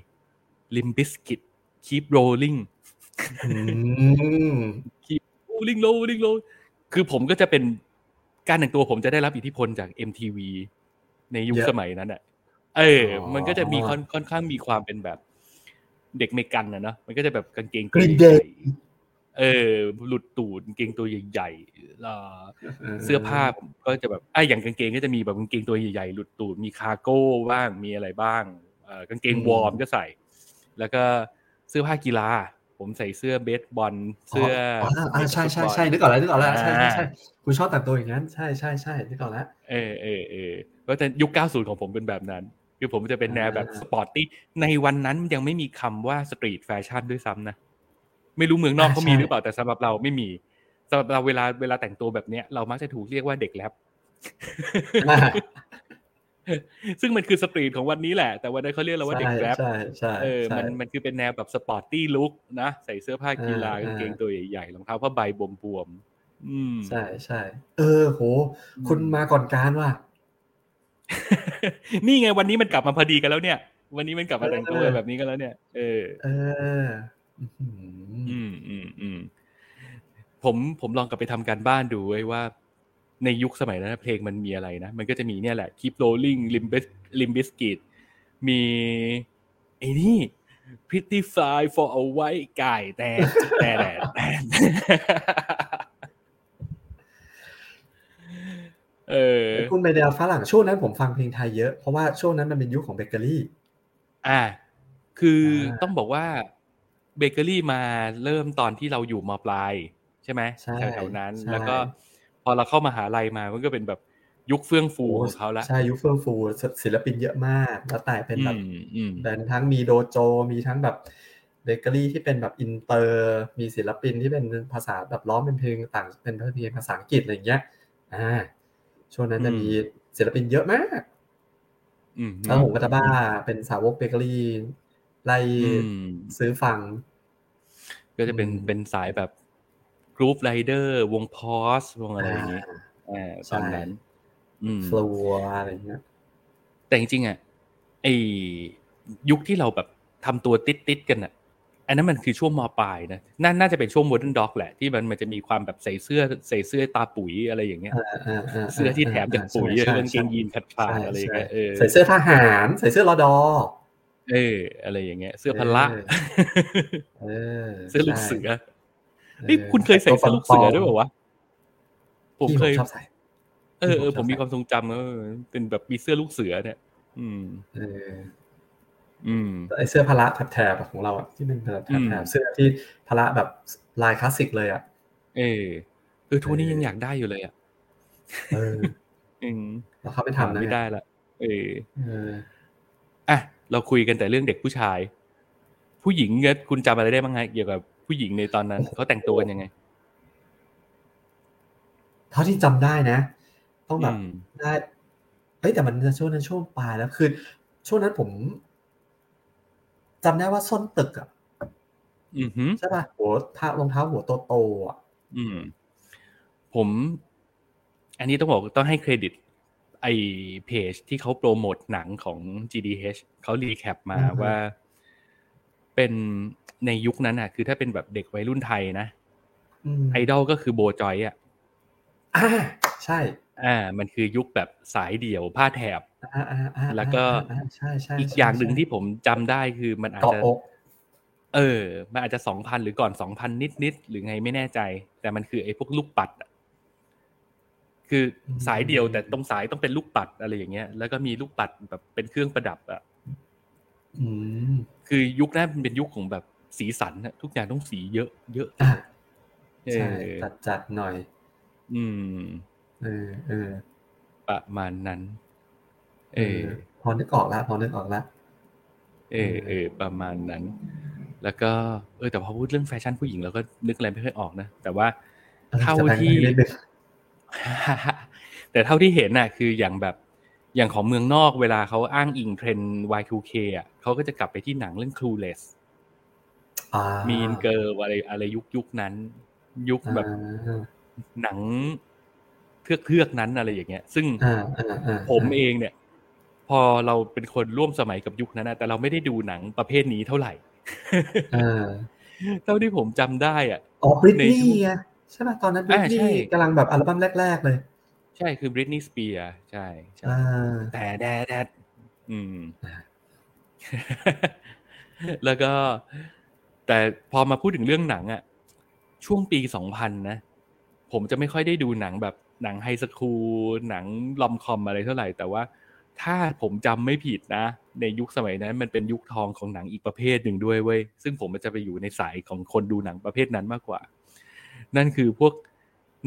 [SPEAKER 1] Limbiskit Keep Rolling Keep Rolling Rolling Rolling คือผมก็จะเป็น การแต่งตัวผมจะได้รับอิทธิพลจาก MTV ในยุคสมัยนั้นอะ เออ มันก็จะมีค่อนข้างมีความเป็นแบบ เด็กเมกันนะเนาะมันก็จะแบบกางเกง
[SPEAKER 2] กรีนเด
[SPEAKER 1] เออ หลุดตูดเกงตัวใหญ่ๆเสื้อผ้าก็จะแบบไอ้อย่างกางเกงก็จะมีแบบกางเกงตัวใหญ่ๆหลุดตูดมีคาโก้บ้างมีอะไรบ้างกางเกงวอร์มก็ใส่ แล้วก็เสื้อผ้ากีฬา ผมใส่เสื้อเบสบอลเสื้อ
[SPEAKER 2] อใช่ใช่ใช่นึกออกแล้วนึกออกแล้วใช่ใช่ใช่คุณชอบแต่งตัวอย่างนั้นใช่ใช่ใช่นึกออกแล้ว
[SPEAKER 1] เออเออเออก็จะยุคเก้าศูนย์ของผมเป็นแบบนั้น คือผมจะเป็นแนวแบบ sporty ในวันนั้นยังไม่มีคำว่า street fashion ด้วยซ้ำนะ ไม่รู้เมืองนอกเขามีหรือเปล่าแต่สำหรับเราไม่มีสำหรับเราเวลาเวลาแต่งตัวแบบเนี้ยเรามักจะถูกเรียกว่าเด็กแร็ป ซึ่งมันคือ street ของวันนี้แหละ แต่วันนั้นเขาเรียกเราว่าเด็กแร็ปเออมันมันคือเป็นแนวแบบ sporty look นะใส่เสื้อผ้ากีฬากางเกงตัวใหญ่ๆรองเท้าผ้าใบบวมบวมอืม
[SPEAKER 2] ใช่ใช่เออโห คุณมาก่อนการว่ะ
[SPEAKER 1] นี่ไงวันนี้มันกลับมาพอดีกันแล้วเนี่ย วันนี้มันกลับมาแต่งตัวแบบนี้กันแล้วเนี่ย เออ
[SPEAKER 2] เออ
[SPEAKER 1] อืมอืมอืมผมผมลองกลับไปทำการบ้านดูไว้ว่า ในยุคสมัยนั้นเพลงมันมีอะไรนะ มันก็จะมีเนี่ยแหละ Keep Rolling Limp Bizkit มีไอ้นี่ Pretty Fly for a White Guy แต่แต่แต่เออ
[SPEAKER 2] คุณไปแนวฝรั่งช่วงนั้นผมฟังเพลงไทยเยอะ เพราะว่าช่วงนั้นมันเป็นยุคของเบเกอรี่
[SPEAKER 1] อ่า คือต้องบอกว่าเบเกอรี่มาเริ่มตอนที่เราอยู่มปลาย ใช่ไหมแถวๆนั้นแล้วก็ อเราเข้ามาหาลัยมามันก็เป็นแบบยุคเฟื่องฟูของเขาละ
[SPEAKER 2] ใช่ยุคเฟื่องฟูศิลปินเยอะมากแล้วแต่เป็นแบบเป็นทั้งมีโดโจมีทั้งแบบเบเกอรี่ที่เป็นแบบอินเตอร์ มีศิลปินที่เป็นภาษาแบบร้องเป็นเพลงต่างเป็นเพลงภาษาอังกฤษอะไรเงี้ยอ่าช่วงนั้นจะมีศิลปินเยอะมากแล้วผมก็จะบ้าเป็นสาวกเบเกอรี่ไล่ซื้อฟัง
[SPEAKER 1] ก็จะเป็นเป็นสายแบบ Groove Riders วง Pause วงอะไรอย่างเงี้ยตอนนั้น
[SPEAKER 2] Flure อะไรเงี้ย
[SPEAKER 1] แต่จริงๆอะไอยุคที่เราแบบทำตัวติดติดกันอะ อันนั้นมันคือช่วงมปลายนะน่าน่าจะเป็นช่วงโมเดิร์นด็อกแหละที่มันมันจะมีความแบบใส่เสื้อใส่เสื้อตราปุ๋ยอะไรอย่างเงี้ยเสื้อที่แถมจากปุ๋ยเรื่องกางเกงยีนขาดขาดอะไรเงี้ย
[SPEAKER 2] ใส่เสื้อทหารใส่เสื้อรอดอ
[SPEAKER 1] เอออะไรอย่างเงี้ย เสื้อพละเสื้อลูกเสือ นี่คุณเคยใส่เสื้อลูกเสือด้วยเปล่าวะผมเคย
[SPEAKER 2] ชอบใส่
[SPEAKER 1] เออเออผมมีความทรงจำเออเป็นแบบมีเสื้อลูกเสือเนี่ย อืม เออ อืม
[SPEAKER 2] ไอเสื้อพละแถบของเราอะที่เป็นแถบแถบเสื้อที่พละแบบลายคลาสสิกเลยอะ
[SPEAKER 1] เออเออทุกนี้ยังอยากได้อยู่เลยอะ
[SPEAKER 2] เออ
[SPEAKER 1] อืม
[SPEAKER 2] เราเขาไม่ทำนะ
[SPEAKER 1] ไม่ได้ละเอออะเราคุยกันแต่เรื่องเด็กผู้ชาย ผู้หญิงเนี่ยคุณจำอะไรได้บ้างไงเกี่ยวกับ ผู้หญิงในตอนนั้นเขาแต่งตัวกันยังไง
[SPEAKER 2] เท่าที่จำได้นะ ต้องแบบได้เอ้ยแต่มันช่วงนั้นช่วงปลายแล้วคือช่วงนั้นผมจำได้ว่าส้นตึกอะใช่ป่ะหัวเท้ารองเท้าหัวโตโตอะ
[SPEAKER 1] อืม ผม อันนี้ต้องบอกต้องให้เครดิต ไอเพจที่เขาโปรโมทหนังของ GDH เขารีแคปมาว่า เป็นในยุคนั้นอะ คือถ้าเป็นแบบเด็กวัยรุ่นไทยนะไอดอลก็คือโบจอยอะ
[SPEAKER 2] อ่าใช่
[SPEAKER 1] อ่า มันคือยุคแบบสายเดี่ยวผ้าแถบ
[SPEAKER 2] แล้ว
[SPEAKER 1] ก็อีกอย่างหนึ่งที่ผมจำได้คือมันอาจจะเออ มันอาจจะสองพันหรือก่อนสองพันนิดนิดหรือไงไม่แน่ใจ แต่มันคือไอ้พวกลูกปัดคือสายเดียวแต่ตรงสายต้องเป็นลูกปัดอะไรอย่างเงี้ย แล้วก็มีลูกปัดแบบเป็นเครื่องประดับอะ คือยุคนั้นเป็นยุคของแบบสีสันนะทุกอย่างต้องสีเยอะ เยอะ
[SPEAKER 2] ใช่จัดจัดหน่อย
[SPEAKER 1] อืม
[SPEAKER 2] เออเออ
[SPEAKER 1] ประมาณนั้น เออ
[SPEAKER 2] พอนึกออกแล้วพอนึกออกแล้ว
[SPEAKER 1] เออเออประมาณนั้น แล้วก็ เออแต่พอพูดเรื่องแฟชั่นผู้หญิงเราก็นึกอะไรไม่ค่อยออกนะแต่ว่าเท่าที่แต่เท่าที่เห็นน่ะ คืออย่างแบบ อย่างของเมืองนอกเวลาเขาอ้างอิงเทรนด์ Y2K อะเขาก็จะกลับไปที่หนังเรื่อง Clueless มีนเกอร์อะไรอะไรยุคยุคนั้น ยุคแบบหนังเทือกเทือกนั้นอะไรอย่างเงี้ย ซึ่งผมเองเนี่ย พอเราเป็นคนร่วมสมัยกับยุคนั้นนะแต่เราไม่ได้ดูหนังประเภทนี้เท่าไหร่เท่าที่ผมจำได้อะ
[SPEAKER 2] อ๋อบริตนี่ใช่ป่ะตอนนั้นบริตนี่กำลังแบบอัลบั้มแรก ๆ เลย
[SPEAKER 1] ใช่คือบริตนี่สเปียร์ใช่ใช่แต่แดดแดดอืม แล้วก็ แต่พอมาพูดถึงเรื่องหนังอะช่วงปีสองพันนะ ผมจะไม่ค่อยได้ดูหนังแบบหนังไฮสคูลหนังลอมคอมอะไรเท่าไหร่ แต่ว่าถ้าผมจำไม่ผิดนะ ในยุคสมัยนั้น มันเป็นยุคทองของหนังอีกประเภทหนึ่งด้วยเว้ย ซึ่งผมมันจะไปอยู่ในสายของคนดูหนังประเภทนั้นมากกว่า นั่นคือพวก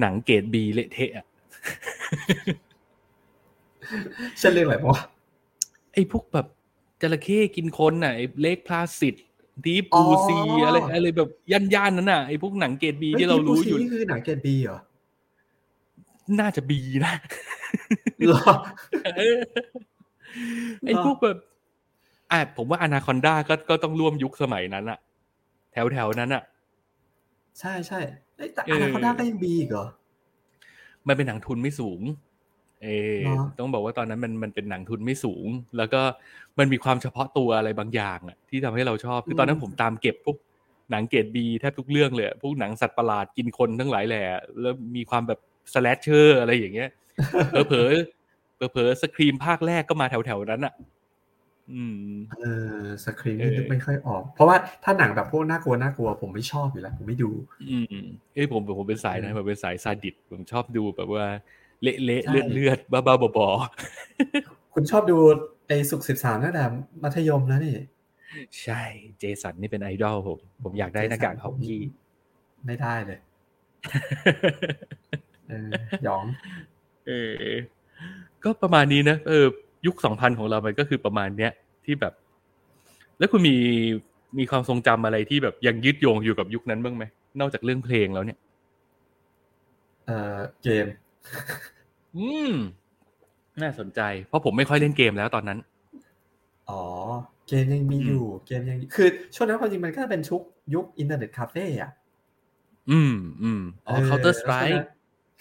[SPEAKER 1] หนังเกรดบีเละเทะ
[SPEAKER 2] เช่นเรื่องอะไรวะ
[SPEAKER 1] ไอ้พวกแบบจระเข้กินคนน่ะไอ้เล็กพลาสิตดีปูซีอะไรอะไรแบบย่านย่านนั้นน่ะไอ้พวกหนังเกรดบีที่เรารู้อยู่
[SPEAKER 2] นี่คือหนังเกรดบีเหรอ
[SPEAKER 1] น่าจะบีนะหรอไอ้พวกแบบอะผมว่าอนาคอนดาก็ก็ต้องร่วมยุคสมัยนั้นอะแถวแถวนั้นอะ
[SPEAKER 2] ใช่ใช่แต่อนาคตด้าก็ยังบีอีกเหรอ
[SPEAKER 1] มันเป็นหนังทุนไม่สูง เอต้องบอกว่าตอนนั้นมันมันเป็นหนังทุนไม่สูง แล้วก็มันมีความเฉพาะตัวอะไรบางอย่างอะที่ทำให้เราชอบคือตอนนั้นผมตามเก็บพวกหนังเกรดบีแทบทุกเรื่องเลยพวกหนังสัตว์ประหลาดกินคนทั้งหลายแหละแล้วมีความแบบ slasher อะไรอย่างเงี้ยเผลอเผลอเผลอ Scream ภาคแรกก็มาแถวแถวนั้นอะอืม
[SPEAKER 2] เออ Scream นึกไม่ค่อยออก เพราะว่าถ้าหนังแบบพวกน่ากลัวน่ากลัวผมไม่ชอบอยู่แล้วผมไม่ดู
[SPEAKER 1] อืมเอ้ผมผมเป็นสายนะผมเป็นสายซาดิสผมชอบดูแบบว่าเละเละเลือดเลือดบ้าบ้าบอ
[SPEAKER 2] คุณชอบดูไอ้สุกสิบสามนั่นแหละมัธยมแล้วนี่
[SPEAKER 1] ใช่เจสันนี่เป็นไอดอลผม ผมอยากได้หน้ากากฮอกกี้
[SPEAKER 2] ไม่ได้เลยเออยอง
[SPEAKER 1] เออก็ประมาณนี้นะ เออ ยุคสองพันของเรามันก็คือประมาณเนี้ยที่แบบ แล้วคุณมีมีความทรงจำอะไรที่แบบยังยึดโยงอยู่กับยุคนั้นบ้างไหมนอกจากเรื่องเพลงแล้วเนี่ย
[SPEAKER 2] เอ่อเกม
[SPEAKER 1] อืม น่าสนใจ เพราะผมไม่ค่อยเล่นเกมแล้วตอนนั้น
[SPEAKER 2] อ๋อ เกมยังมีอยู่ เกมยังคือ ช่วงนั้นความจริงมันก็เป็นชุกยุคอินเทอร์เน็ตคาเฟ่อะ
[SPEAKER 1] อืมอืมอ๋อ Counter Strike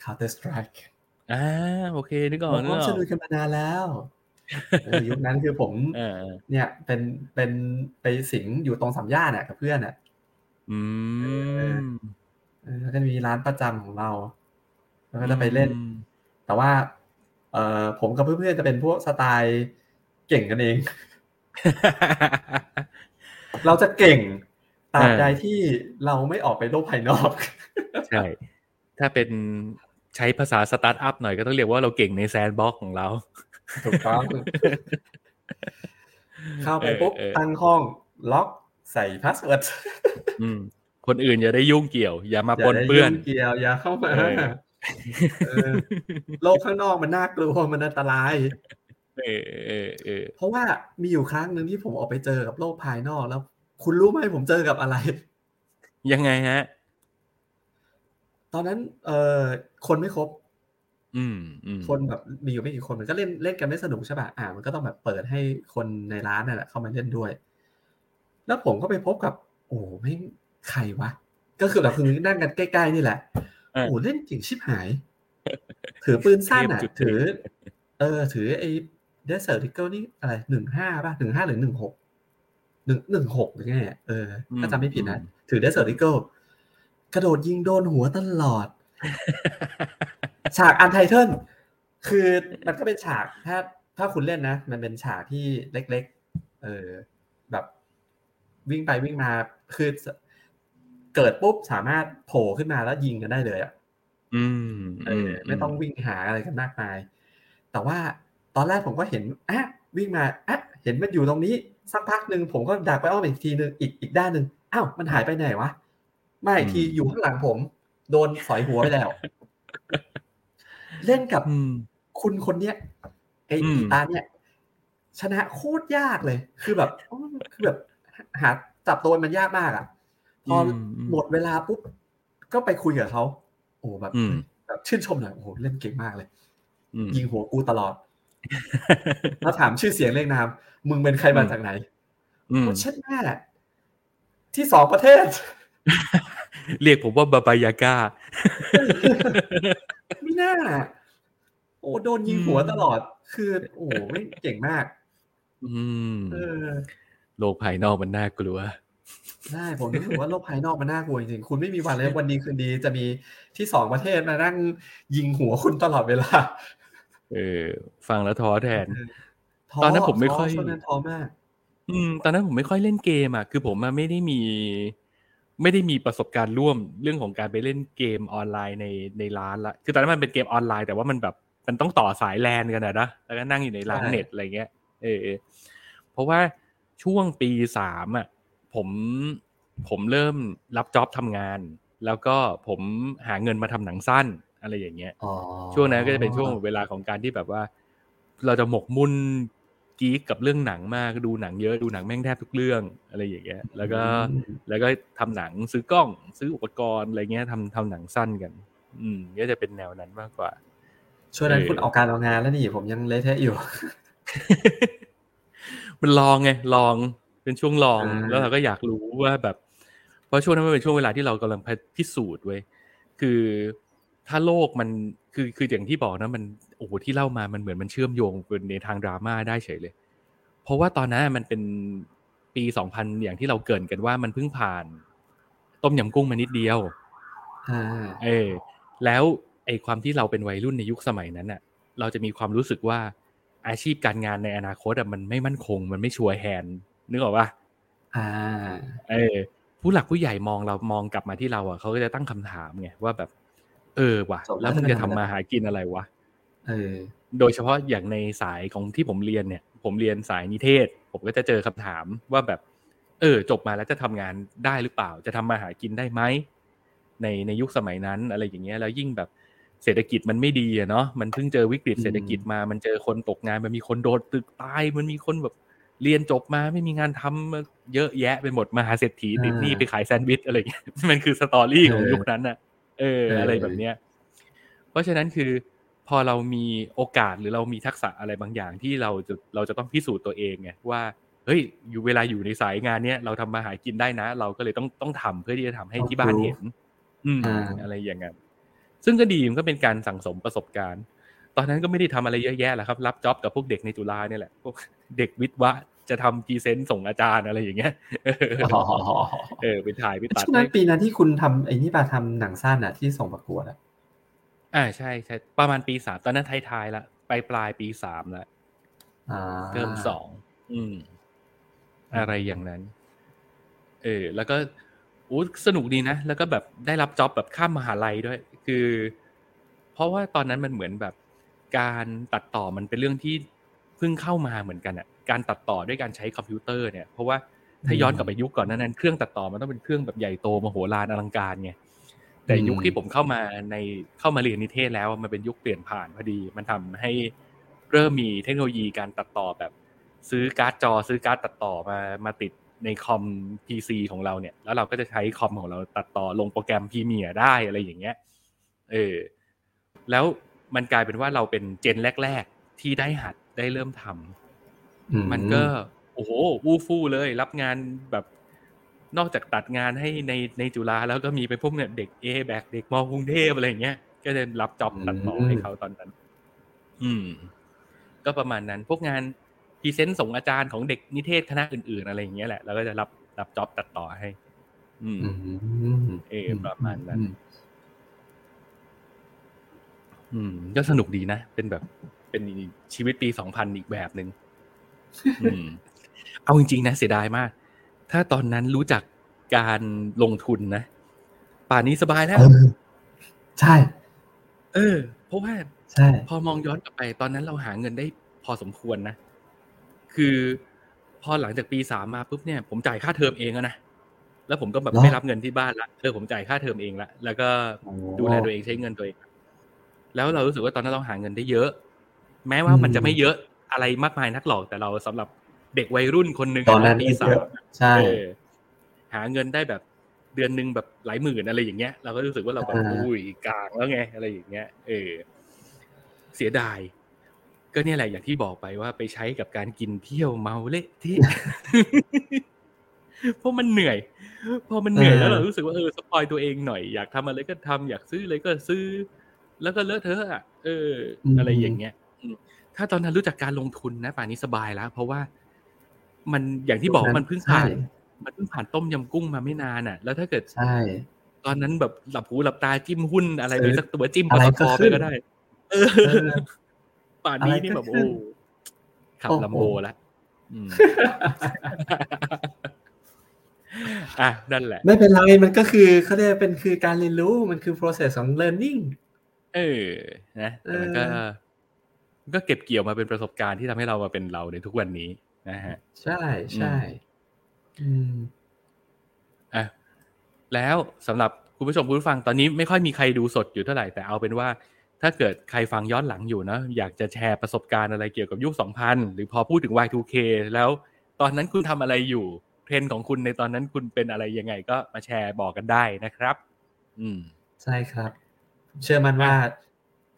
[SPEAKER 2] Counter Strike
[SPEAKER 1] อ่าโอเคนึกออกนึกออก
[SPEAKER 2] สนุกกันมานานแล้ว ยุคนั้นคือผมเนี่ย เป็นเป็นไปสิงอยู่ตรงสามย่านเนี่ยกับเพื่อนอะ
[SPEAKER 1] อืม
[SPEAKER 2] แล้วก็มีร้านประจำของเราแล้วก็จะไปเล่น แต่ว่า เออผมกับเพื่อนๆจะเป็นพวกสไตล์เก่งกันเอง เราจะเก่งตราบใดที่เราไม่ออกไปโลกภายนอก
[SPEAKER 1] ใช่ ถ้าเป็นใช้ภาษาสตาร์ทอัพหน่อยก็ต้องเรียกว่าเราเก่งใน sandbox ของเรา
[SPEAKER 2] ถูกต้องเข้าไปปุ๊บตั้งห้องล็อกใส่ password
[SPEAKER 1] คนอื่นอย่าได้ยุ่งเกี่ยว อย่ามาปนเปื้อน
[SPEAKER 2] เกี่ยว อย่าเข้ามาโลกข้างนอกมันน่ากลัวมันอันตรายเพราะว่ามีอยู่ครั้งหนึ่งที่ผมออกไปเจอกับโลกภายนอกแล้ว คุณรู้ไหมผมเจอกับอะไร
[SPEAKER 1] ยังไงฮะ
[SPEAKER 2] ตอนนั้น เออคนไม่ครบ
[SPEAKER 1] อืม
[SPEAKER 2] คนแบบมีอยู่ไม่กี่คนมันก็เล่นเล่นกันไม่สนุกใช่ป่ะอ่า มันก็ต้องแบบเปิดให้คนในร้านนั่นแหละเข้ามาเล่นด้วย แล้วผมก็ไปพบกับ โอ้ไม่ใครวะ ก็คือแบบคือนั่งกันใกล้ๆนี่แหละโอ้เล่นจริงชิบหาย ถือปืนสั้นอะ ถือ เออ ถือไอ้ Desert Eagle นี่อะไรหนึ่งห้าป่ะหนึ่งห้าหรือหนึ่งหกหนึ่งหนึ่งหกหรือไงเออถ้าจำไม่ผิดนะ ถือ Desert Eagle กระโดดยิงโดนหัวตลอด ฉาก Untitled คือมันก็เป็นฉากถ้าถ้าคุณเล่นนะ มันเป็นฉากที่เล็ก ๆ เออแบบวิ่งไปวิ่งมาคือเกิดปุ๊บสามารถโผล่ขึ้นมาแล้วยิงกันได้เลยอะ
[SPEAKER 1] อืม
[SPEAKER 2] เออไม่ต้องวิ่งหาอะไรกันมากมาย แต่ว่าตอนแรกผมก็เห็นอะวิ่งมาอะเห็นมันอยู่ตรงนี้ สักพักหนึ่งผมก็ดักไปอ้อมอีกทีหนึ่งอีกอีกด้านหนึ่งอ้าวมันหายไปไหนวะไม่ทีอยู่ข้างหลังผม โดนสอยหัวไปแล้ว เล่นกับคุณคนเนี้ยไอ้อีตาเนี่ย ชนะโคตรยากเลย คือแบบคือแบบ หาจับตัวมันยากมากอะ พอหมดเวลาปุ๊บ ก็ไปคุยกับเขาโอ้แบบแบบชื่นชมหน่อยโอ้โหเล่นเก่งมากเลยยิงหัวกูตลอด แล้วถามชื่อเสียงเรียกนามมึงเป็นใครมาจากไหนเช่นแม่ที่สองประเทศ
[SPEAKER 1] เรียกผมว่าบาบายาก้า
[SPEAKER 2] ไม่น่า โอ้โดนยิงหัวตลอด คือ โอ้ไม่เก่งมาก
[SPEAKER 1] อืมโลกภายนอกมันน่ากลัว
[SPEAKER 2] ได้ผมรู้สึกว่าโลกภายนอกมันน่ากลัวจริงๆ คุณไม่มีวันเลยวันดีคืนดีจะมีที่สองประเทศมานั่งยิงหัวคุณตลอดเวลา
[SPEAKER 1] เออ ฟังแล้วท้อแทน ตอนนั้นผมไม่ค่อย
[SPEAKER 2] ท้อมาก
[SPEAKER 1] อืม ตอนนั้นผมไม่ค่อยเล่นเกมอะ คือผมไม่ได้มี ไม่ได้มีประสบการณ์ร่วมเรื่องของการไปเล่นเกมออนไลน์ในในร้านละคือตอนนั้นมันเป็นเกมออนไลน์แต่ว่ามันแบบมันต้องต่อสายแลนกันนะนะแล้วก็นั่งอยู่ในร้านเน็ตอะไรเงี้ย เออเพราะว่าช่วงปีสามอะผมผมเริ่มรับจ็อบทำงาน แล้วก็ผมหาเงินมาทำหนังสั้นอะไรอย่างเงี้ยช่วงนั้นก็จะเป็นช่วงเวลาของการที่แบบว่า เราจะหมกมุ่น กีกกับเรื่องหนังมากดูหนังเยอะดูหนังแม่งแทบทุกเรื่องอะไรอย่างเงี้ย แล้วก็แล้วก็ทำหนังซื้อกล้อง ซื้ออุปกรณ์อะไรเงี้ยทำทำหนังสั้นกัน อืมก็จะเป็นแนวนั้นมากกว่า
[SPEAKER 2] ช่วงนั้นคุณออกการออกงานแล้วนี่ผมยังเละเทะอยู่
[SPEAKER 1] มันลองไงลองเป็นช่วงลองแล้วเราก็อยากรู้ว่าแบบ เพราะช่วงนั้นมันเป็นช่วงเวลาที่เรากำลังพิสูจน์ไว้คือถ้าโลกมัน คือคืออย่างที่บอกนะมันโอ้โหที่เล่ามามันเหมือนมันเชื่อมโยงเป็นในทางดราม่าได้เฉยเลย เพราะว่าตอนนั้นมันเป็นปีสองพันอย่างที่เราเกินกันว่ามันเพิ่งผ่าน ต้มยำกุ้งมานิดเดียวเออ แล้วไอ้ความที่เราเป็นวัยรุ่นในยุคสมัยนั้นอะเราจะมีความรู้สึกว่าอาชีพการงานในอนาคตอะมันไม่มั่นคง มันไม่ชัวร์แฮนนึกออกปะ
[SPEAKER 2] อ่า
[SPEAKER 1] เออ ผู้หลักผู้ใหญ่มองเรามองกลับมาที่เราอะเขาก็จะตั้งคำถามไงว่าแบบ เออว่ะ แล้วมึงจะทำมาหากินอะไรวะ
[SPEAKER 2] เออ
[SPEAKER 1] โดยเฉพาะอย่างในสายของที่ผมเรียนเนี่ย ผมเรียนสายนิเทศ ผมก็จะเจอคำถามว่าแบบ เออ จบมาแล้วจะทำงานได้หรือเปล่า จะทำมาหากินได้ไหมในในยุคสมัยนั้นอะไรอย่างเงี้ยแล้วยิ่งแบบเศรษฐกิจมันไม่ดีอะเนาะมันเพิ่งเจอวิกฤตเศรษฐกิจมา มันเจอคนตกงานมันมีคนโดนตึกตายมันมีคนแบบเรียนจบมาไม่มีงานทำเยอะแยะไปหมดมาหาเศรษฐีติดหนี้ไปขายแซนด์วิชอะไรเงี้ยมันคือสตอรี่ของยุคนั้นอะ เอออะไรแบบเนี้ย เพราะฉะนั้นคือพอเรามีโอกาสหรือเรามีทักษะอะไรบางอย่างที่เราจะเราจะต้องพิสูจน์ตัวเองไงว่าเฮ้ยอยู่เวลาอยู่ในสายงานเนี้ยเราทำมาหากินได้นะ เราก็เลยต้องต้องทำเพื่อที่จะทำให้ที่บ้านเห็น อืมอะไรอย่างเงี้ยซึ่งก็ดีมันก็เป็นการสั่งสมประสบการณ์ ตอนนั้นก็ไม่ได้ทำอะไรเยอะแยะแหละครับ รับจ็อบกับพวกเด็กในจุฬาเนี่ยแหละพวกเด็กวิทย์วะ จะทำพรีเซนต์ส่งอาจารย์อะไรอย่างเงี้ยเออไปถ่ายไปตัดช่
[SPEAKER 2] วงนั้นปีนั้นที่คุณทำไอ้นี่ปาทำหนังสั้นอะที่ส่งประกวดอะ
[SPEAKER 1] อ่าใช่ใช่ประมาณปีสามตอนนั้นท้ายๆละไปปลายปีสามละเริ่มสองอืม อะไรอย่างนั้น เออ แล้วก็อู้สนุกดีนะ แล้วก็แบบได้รับจ็อบแบบข้ามมหาลัยด้วย คือ เพราะว่าตอนนั้นมันเหมือนแบบการตัดต่อมันเป็นเรื่องที่เพิ่งเข้ามาเหมือนกันอะ การตัดต่อด้วยการใช้คอมพิวเตอร์เนี่ยเพราะว่าถ้าย้อนกลับไปยุคก่อนนั้นเครื่องตัดต่อมันต้องเป็นเครื่องแบบใหญ่โตมโหฬารอลังการไงแต่ยุคที่ผมเข้ามาในเข้ามาเรียนนิเทศแล้วมันเป็นยุคเปลี่ยนผ่านพอดี มันทำให้เริ่มมีเทคโนโลยีการตัดต่อแบบ ซื้อการ์ดจอซื้อการ์ดตัดต่อมามาติดในคอม PC ของเราเนี่ย แล้วเราก็จะใช้คอมของเราตัดต่อลงโปรแกรมพรีเมียร์ได้อะไรอย่างเงี้ยเออแล้วมันกลายเป็นว่าเราเป็นเจนแรก ๆ ที่ได้หัดได้เริ่มทำ มันก็โอ้โหวูฟู่เลย รับงานแบบนอกจากตัดงานให้ในในจุฬาแล้วก็มีไปพวกเนี่ยเด็กเอแบกเด็กมอกรุงเทพอะไรเงี้ยก็จะรับจ็อบตัดต่อให้เขาตอนนั้น อืม ก็ประมาณนั้น พวกงาน present ส่งอาจารย์ของเด็กนิเทศคณะอื่น ๆ อะไรอย่างเงี้ยแหละแล้วก็จะรับรับ job ตัดต่อให้ อืม เออประมาณนั้น อืม ก็สนุกดีนะ เป็นแบบเป็นชีวิตปีสองพันอีกแบบหนึ่ง เอาจริงๆนะเสียดายมาก ถ้าตอนนั้นรู้จักการลงทุนนะ ป่านนี้สบายแล้ว
[SPEAKER 2] ใช่
[SPEAKER 1] เออ เพราะว่า
[SPEAKER 2] ใช่
[SPEAKER 1] พอมองย้อนกลับไป ตอนนั้นเราหาเงินได้พอสมควรนะ คือพอหลังจากปีสามมาปุ๊บเนี่ย ผมจ่ายค่าเทอมเองอะนะ แล้วผมก็แบบไม่รับเงินที่บ้านละเออผมจ่ายค่าเทอมเองละ แล้วก็ดูแลตัวเองใช้เงินตัวเอง แล้วเรารู้สึกว่าตอนนั้นเราหาเงินได้เยอะ แม้ว่ามันจะไม่เยอะ อะไรมากมายนักหรอกแต่เราสำหรับเด็กวัยรุ่นคนหนึ่ง
[SPEAKER 2] ตอนนั้น
[SPEAKER 1] ปีสา
[SPEAKER 2] เย
[SPEAKER 1] ม
[SPEAKER 2] อะใช่
[SPEAKER 1] เออหาเงินได้แบบเดือนหนึ่งแบบหลายหมื่นอะไรอย่างเงี้ย เราก็รู้สึกว่าเราแบบ
[SPEAKER 2] อ่า
[SPEAKER 1] อุ้ยกลางแล้วไงอะไรอย่างเงี้ย เออ เสียดาย ก็เนี่ยแหละอย่างที่บอกไปว่าไปใช้กับการกินเที่ยวเมาเละที่เพราะมันเหนื่อย พอมันเหนื่อยแล้วเรารู้สึกว่าเออ spoil ตัวเองหน่อยอยากทำอะไรก็ทำอยากซื้ออะไรก็ซื้อ แล้วก็เลอะเทอะอะเออ อะไรอย่างเงี้ยอืม ถ้าตอนนั้นรู้จักการลงทุนนะป่านนี้สบายแล้ว เพราะว่ามันอย่างที่บอกว่ามันเพิ่งผ่าน
[SPEAKER 2] ใช่
[SPEAKER 1] มันเพิ่งผ่านต้มยำกุ้งมาไม่นานอะ แล้วถ้าเกิด
[SPEAKER 2] ใช่
[SPEAKER 1] ตอนนั้นแบบหลับหูหลับตาจิ้มหุ้นอะไรไป
[SPEAKER 2] เออ
[SPEAKER 1] สักตัวจิ้มป
[SPEAKER 2] อะไร
[SPEAKER 1] ต
[SPEAKER 2] ก็
[SPEAKER 1] ท
[SPEAKER 2] ขึ้
[SPEAKER 1] ไป
[SPEAKER 2] น
[SPEAKER 1] ก็ได้เออ
[SPEAKER 2] เออ
[SPEAKER 1] ป่านนี้นี่แบบ
[SPEAKER 2] อะไรก็ขึ้
[SPEAKER 1] โอ้
[SPEAKER 2] น
[SPEAKER 1] ขับ
[SPEAKER 2] โอ้โห
[SPEAKER 1] ลัมโบแล้วอืมอะนั่นแหละ
[SPEAKER 2] ไม่เป็นไรมันก็คือเขาเรียกว่าเป็นคือการเรียนรู้มันคือ process ของ learning
[SPEAKER 1] เออนะแต่มันก็
[SPEAKER 2] เออ
[SPEAKER 1] มัน ก็เก็บเกี่ยวมาเป็นประสบการณ์ที่ทำให้เรามาเป็นเราในทุกวันนี้นะฮะ
[SPEAKER 2] ใช่ใช่อืม
[SPEAKER 1] อะแล้วสำหรับคุณผู้ชมคุณผู้ฟังตอนนี้ไม่ค่อยมีใครดูสดอยู่เท่าไหร่แต่เอาเป็นว่า ถ้าเกิดใครฟังย้อนหลังอยู่นะอยากจะแชร์ประสบการณ์อะไรเกี่ยวกับยุค 2000 หรือพอพูดถึง Y2K แล้วตอนนั้นคุณทำอะไรอยู่เทรนด์ของคุณในตอนนั้นคุณเป็นอะไรยังไงก็มาแชร์บอกกันได้นะครับ อืม
[SPEAKER 2] ใช่ครับ เชื่อมั่นว่า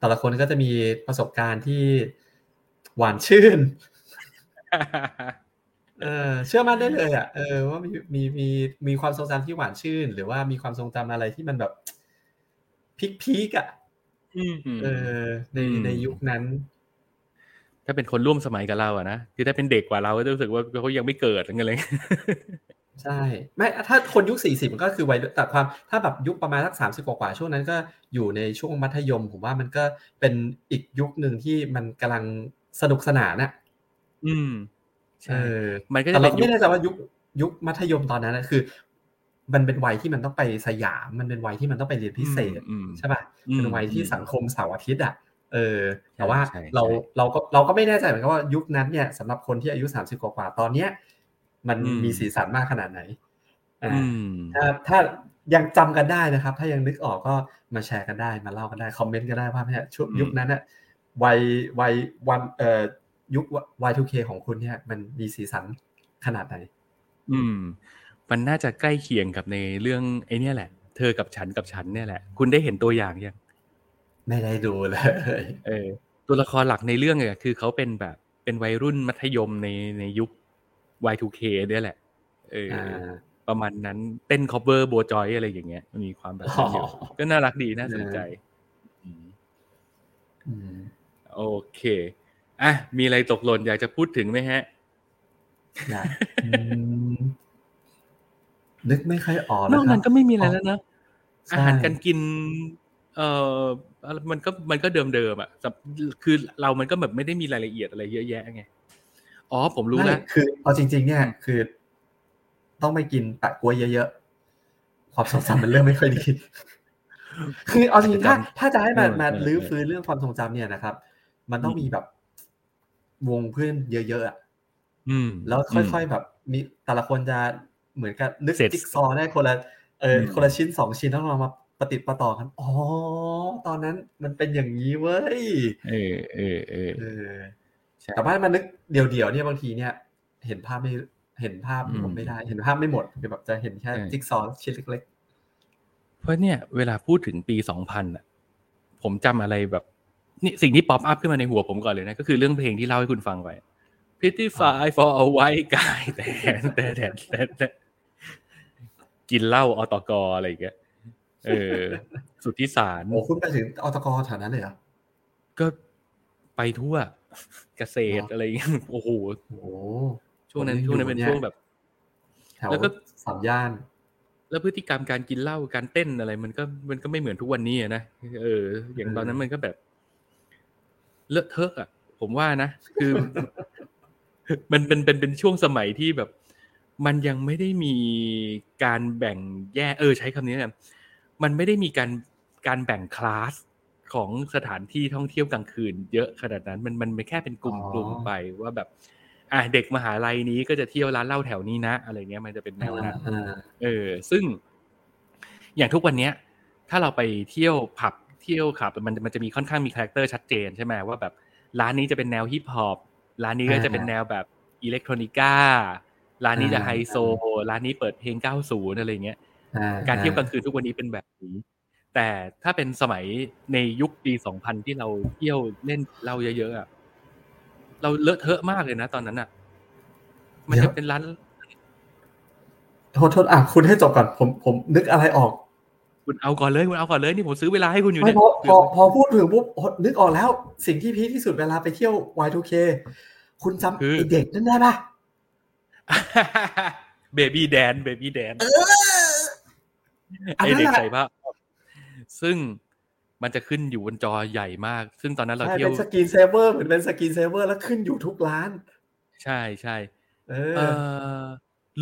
[SPEAKER 2] แต่ละคนก็จะมีประสบการณ์ที่หวานชื่น เออเชื่อมั่นได้เลยอะเออว่ามีมีมีมีความทรงจำที่หวานชื่น หรือว่ามีความทรงจำอะไรที่มันแบบพีคพีกๆอะ
[SPEAKER 1] อืม
[SPEAKER 2] เออใน
[SPEAKER 1] อืม
[SPEAKER 2] ในยุคนั้น
[SPEAKER 1] ถ้าเป็นคนร่วมสมัยกับเราอะนะคือถ้าเป็นเด็กกว่าเราก็จะรู้สึกว่าเขายังไม่เกิดอะไรเงี้ยเลย
[SPEAKER 2] ใช่ไม่ถ้าคนยุคสี่สิบมันก็คือวัยแต่ความถ้าแบบยุคประมาณสักสามสิบกว่าๆช่วงนั้นก็อยู่ในช่วงมัธยม ผมว่ามันก็เป็นอีกยุคหนึ่งที่มันกำลังสนุกสนานน่ะ
[SPEAKER 1] อืม
[SPEAKER 2] เอ
[SPEAKER 1] ใช่
[SPEAKER 2] อ
[SPEAKER 1] มันก็
[SPEAKER 2] แต่
[SPEAKER 1] จะ
[SPEAKER 2] เรา
[SPEAKER 1] เป็น
[SPEAKER 2] ก็
[SPEAKER 1] ยุค
[SPEAKER 2] ไม่แน่ใจว่ายุคยุคมัธยมตอนนั้นนะคือ มันเป็นวัยที่มันต้องไปสยาม มันเป็นวัยที่มันต้องไปเรียนพิเศษ
[SPEAKER 1] อืม
[SPEAKER 2] ใช่ป่ะ
[SPEAKER 1] อืม
[SPEAKER 2] เป็นวัยที่สังคมเสาร์อาทิตย์อะเออแต่ว่า
[SPEAKER 1] ใช่ใช่
[SPEAKER 2] เราเราก็เราก็ไม่แน่ใจเหมือนกันว่ายุคนั้นเนี่ยสำหรับคนที่อายุสามสิบกว่าๆตอนเนี้ย มัน
[SPEAKER 1] อืม
[SPEAKER 2] มีสีสันมากขนาดไหนอ่า
[SPEAKER 1] อืม
[SPEAKER 2] ถ้าถ้ายังจำกันได้นะครับ ถ้ายังนึกออกก็มาแชร์กันได้มาเล่ากันได้คอมเมนต์กันได้ว่าเนี่ยช่วง
[SPEAKER 1] อืม
[SPEAKER 2] ยุคนั้นน่ะวัยวัยวันเอ่อยุค Y2K ของคุณเนี่ย มันมีสีสันขนาดไหน
[SPEAKER 1] อืม มันน่าจะใกล้เคียงกับในเรื่องไอ้เนี่ยแหละ เธอกับฉันกับฉันเนี่ยแหละ คุณได้เห็นตัวอย่างยัง
[SPEAKER 2] ไม่ได้ดูเลย
[SPEAKER 1] เออ ตัวละครหลักในเรื่องเนี่ยคือเขาเป็นแบบเป็นวัยรุ่นมัธยมในในยุค Y2K เนี่ยแหละเอออ
[SPEAKER 2] อ่า
[SPEAKER 1] ประมาณนั้นเต้น cover โบจอยอะไรอย่างเงี้ยมันมีความแบบนั้นอยู่
[SPEAKER 2] อ๋อ
[SPEAKER 1] ก็น่ารักดีน่าสนใจอืม
[SPEAKER 2] อืม
[SPEAKER 1] โอเคอะมีอะไรตกหล่นอยากจะพูดถึงไหมฮะ
[SPEAKER 2] อยากอืมนึกไม่ค่อยออก
[SPEAKER 1] น
[SPEAKER 2] นะ
[SPEAKER 1] อก
[SPEAKER 2] ครั
[SPEAKER 1] นั้
[SPEAKER 2] บ
[SPEAKER 1] นก็ไม่มีอะไรแล้วเนอะ
[SPEAKER 2] ใช่
[SPEAKER 1] อาหารการกิน เอ่อมันก็มันก็เดิมเดิมๆอะแต่คือเรามันก็แบบไม่ได้มีรายละเอียดอะไรเยอะแยะไง อ๋อ ผมรู้แล้ว
[SPEAKER 2] ไม่คือเอาจริง ๆ เนี่ย
[SPEAKER 1] อืม
[SPEAKER 2] คือ ต้องไปกินแปะกล้วยเยอะๆความทรงจำมันเริ่มไม่ค่อยดี คือเอาจริงๆถ้าถ้าจะให้มา
[SPEAKER 1] เออ
[SPEAKER 2] มา
[SPEAKER 1] เออ
[SPEAKER 2] ลื้อ
[SPEAKER 1] เออ
[SPEAKER 2] ฟื้นเรื่องความทรงจำเนี่ยนะครับ มันต้อง
[SPEAKER 1] อืม
[SPEAKER 2] มีแบบวงเพื่อนเยอะๆอะ
[SPEAKER 1] อืม
[SPEAKER 2] แล้วค่อยๆแบบมีแต่ละคนจะเหมือนกับนึก
[SPEAKER 1] เสร็จ
[SPEAKER 2] จิ๊กซอว์ได้คนละเอออ
[SPEAKER 1] ม
[SPEAKER 2] คนละชิ้นสองชิ้นแล้วเรามาประติดประต่อกันอ๋อตอนนั้นมันเป็นอย่างนี้เว้ย
[SPEAKER 1] เออเออเออ
[SPEAKER 2] เออ
[SPEAKER 1] ใช่
[SPEAKER 2] แต่ว่ามันนึกเดี่ยวๆเนี่ยบางทีเนี่ยเห็นภาพไม่เห็นภาพ
[SPEAKER 1] อืม
[SPEAKER 2] ผมไม่ได้ เห็นภาพไม่หมดคือแบบจะเห็นแค่
[SPEAKER 1] ใช่
[SPEAKER 2] จิ๊กซอว์ชิ้นเล็ก
[SPEAKER 1] เพราะเนี่ยเวลาพูดถึงปีสองพันอะผมจำอะไรแบบนี่สิ่งที่ป๊อปอัพขึ้นมาในหัวผมก่อนเลยนะ ก็คือเรื่องเพลงที่เล่าให้คุณฟังไป Pretty Fly for a White Guy แต่แต่แต่แต่แต่กินเหล้าอตกอะไรอย่างเงี้ยเออ สุทธิสาร
[SPEAKER 2] ๆโอ้คุณไปถึงอตกแถวนั้นเลยเหรอ
[SPEAKER 1] ก็ไปทั่ว เกษตรอะไรอย่างเงี้ยโอ้โห
[SPEAKER 2] โอ้โห
[SPEAKER 1] ช่วงนั้น
[SPEAKER 2] ผมยัง
[SPEAKER 1] ช่วงนั้นเป็น
[SPEAKER 2] อยู่เนี่ย
[SPEAKER 1] ช่วงแบบ
[SPEAKER 2] แถว
[SPEAKER 1] แล้วก็
[SPEAKER 2] สามย่าน
[SPEAKER 1] แล้วพฤติกรรมการกินเหล้าการเต้นอะไร มันก็มันก็ไม่เหมือนทุกวันนี้อะนะเออ อย่างตอนนั้นมันก็แบบ เลอะเทอะอะ ผมว่านะคือ มันเป็นเป็นเป็นช่วงสมัยที่แบบ มันยังไม่ได้มีการแบ่งแยกเออ ใช้คำนี้นะมันไม่ได้มีการการแบ่งคลาส ของสถานที่ท่องเที่ยวกลางคืน เยอะขนาดนั้นมันมันแค่เป็นกลุ่มๆไปว่าแบบ อะเด็กมหาลัยนี้ก็จะเที่ยวร้านเหล้าแถวนี้นะ อะไรเงี้ยมันจะเป็นแนวนั้นเออ ซึ่ง อย่างทุกวันเนี้ย ถ้าเราไปเที่ยวผับเที่ยวคลับมันมันจะมีค่อนข้างมี character ชัดเจนใช่ไหมว่าแบบร้านนี้จะเป็นแนวฮิปฮอปร้านนี้ก็จะเป็นแนวแบบ electronica ร้านนี้จะไฮโซ ร้านนี้เปิดเพลง 90 อะไรเงี้ย การเที่ยวกลางคืนทุกวันนี้เป็นแบบนี้ แต่ถ้าเป็นสมัยในยุคปี2000ที่เราเที่ยวเล่นเราเยอะๆอะเราเลอะเทอะมากเลยนะตอนนั้นอะ มันจะเป็นร้าน
[SPEAKER 2] โทษโทษอะคุณให้จบก่อนผมผมนึกอะไรออก
[SPEAKER 1] คุณเอาก่อนเลยคุณเอาก่อนเลยนี่ผมซื้อเวลาให้คุณอยู่เนี่ย
[SPEAKER 2] พอพอพอพูดถึงปุ๊บนึกออกแล้ว สิ่งที่ peak ที่สุดเวลาไปเที่ยว Y2K คุณจำไอเด็กนั่นได้ปะ
[SPEAKER 1] baby dance baby dance ไอเด็กใส่ผ้า ซึ่งมันจะขึ้นอยู่บนจอใหญ่มาก ซึ่งตอนนั้นเราเที่ยว
[SPEAKER 2] เป็น screensaver เหมือนเป็น screensaver แล้วขึ้นอยู่ทุกร้าน
[SPEAKER 1] ใช่ใช่เออ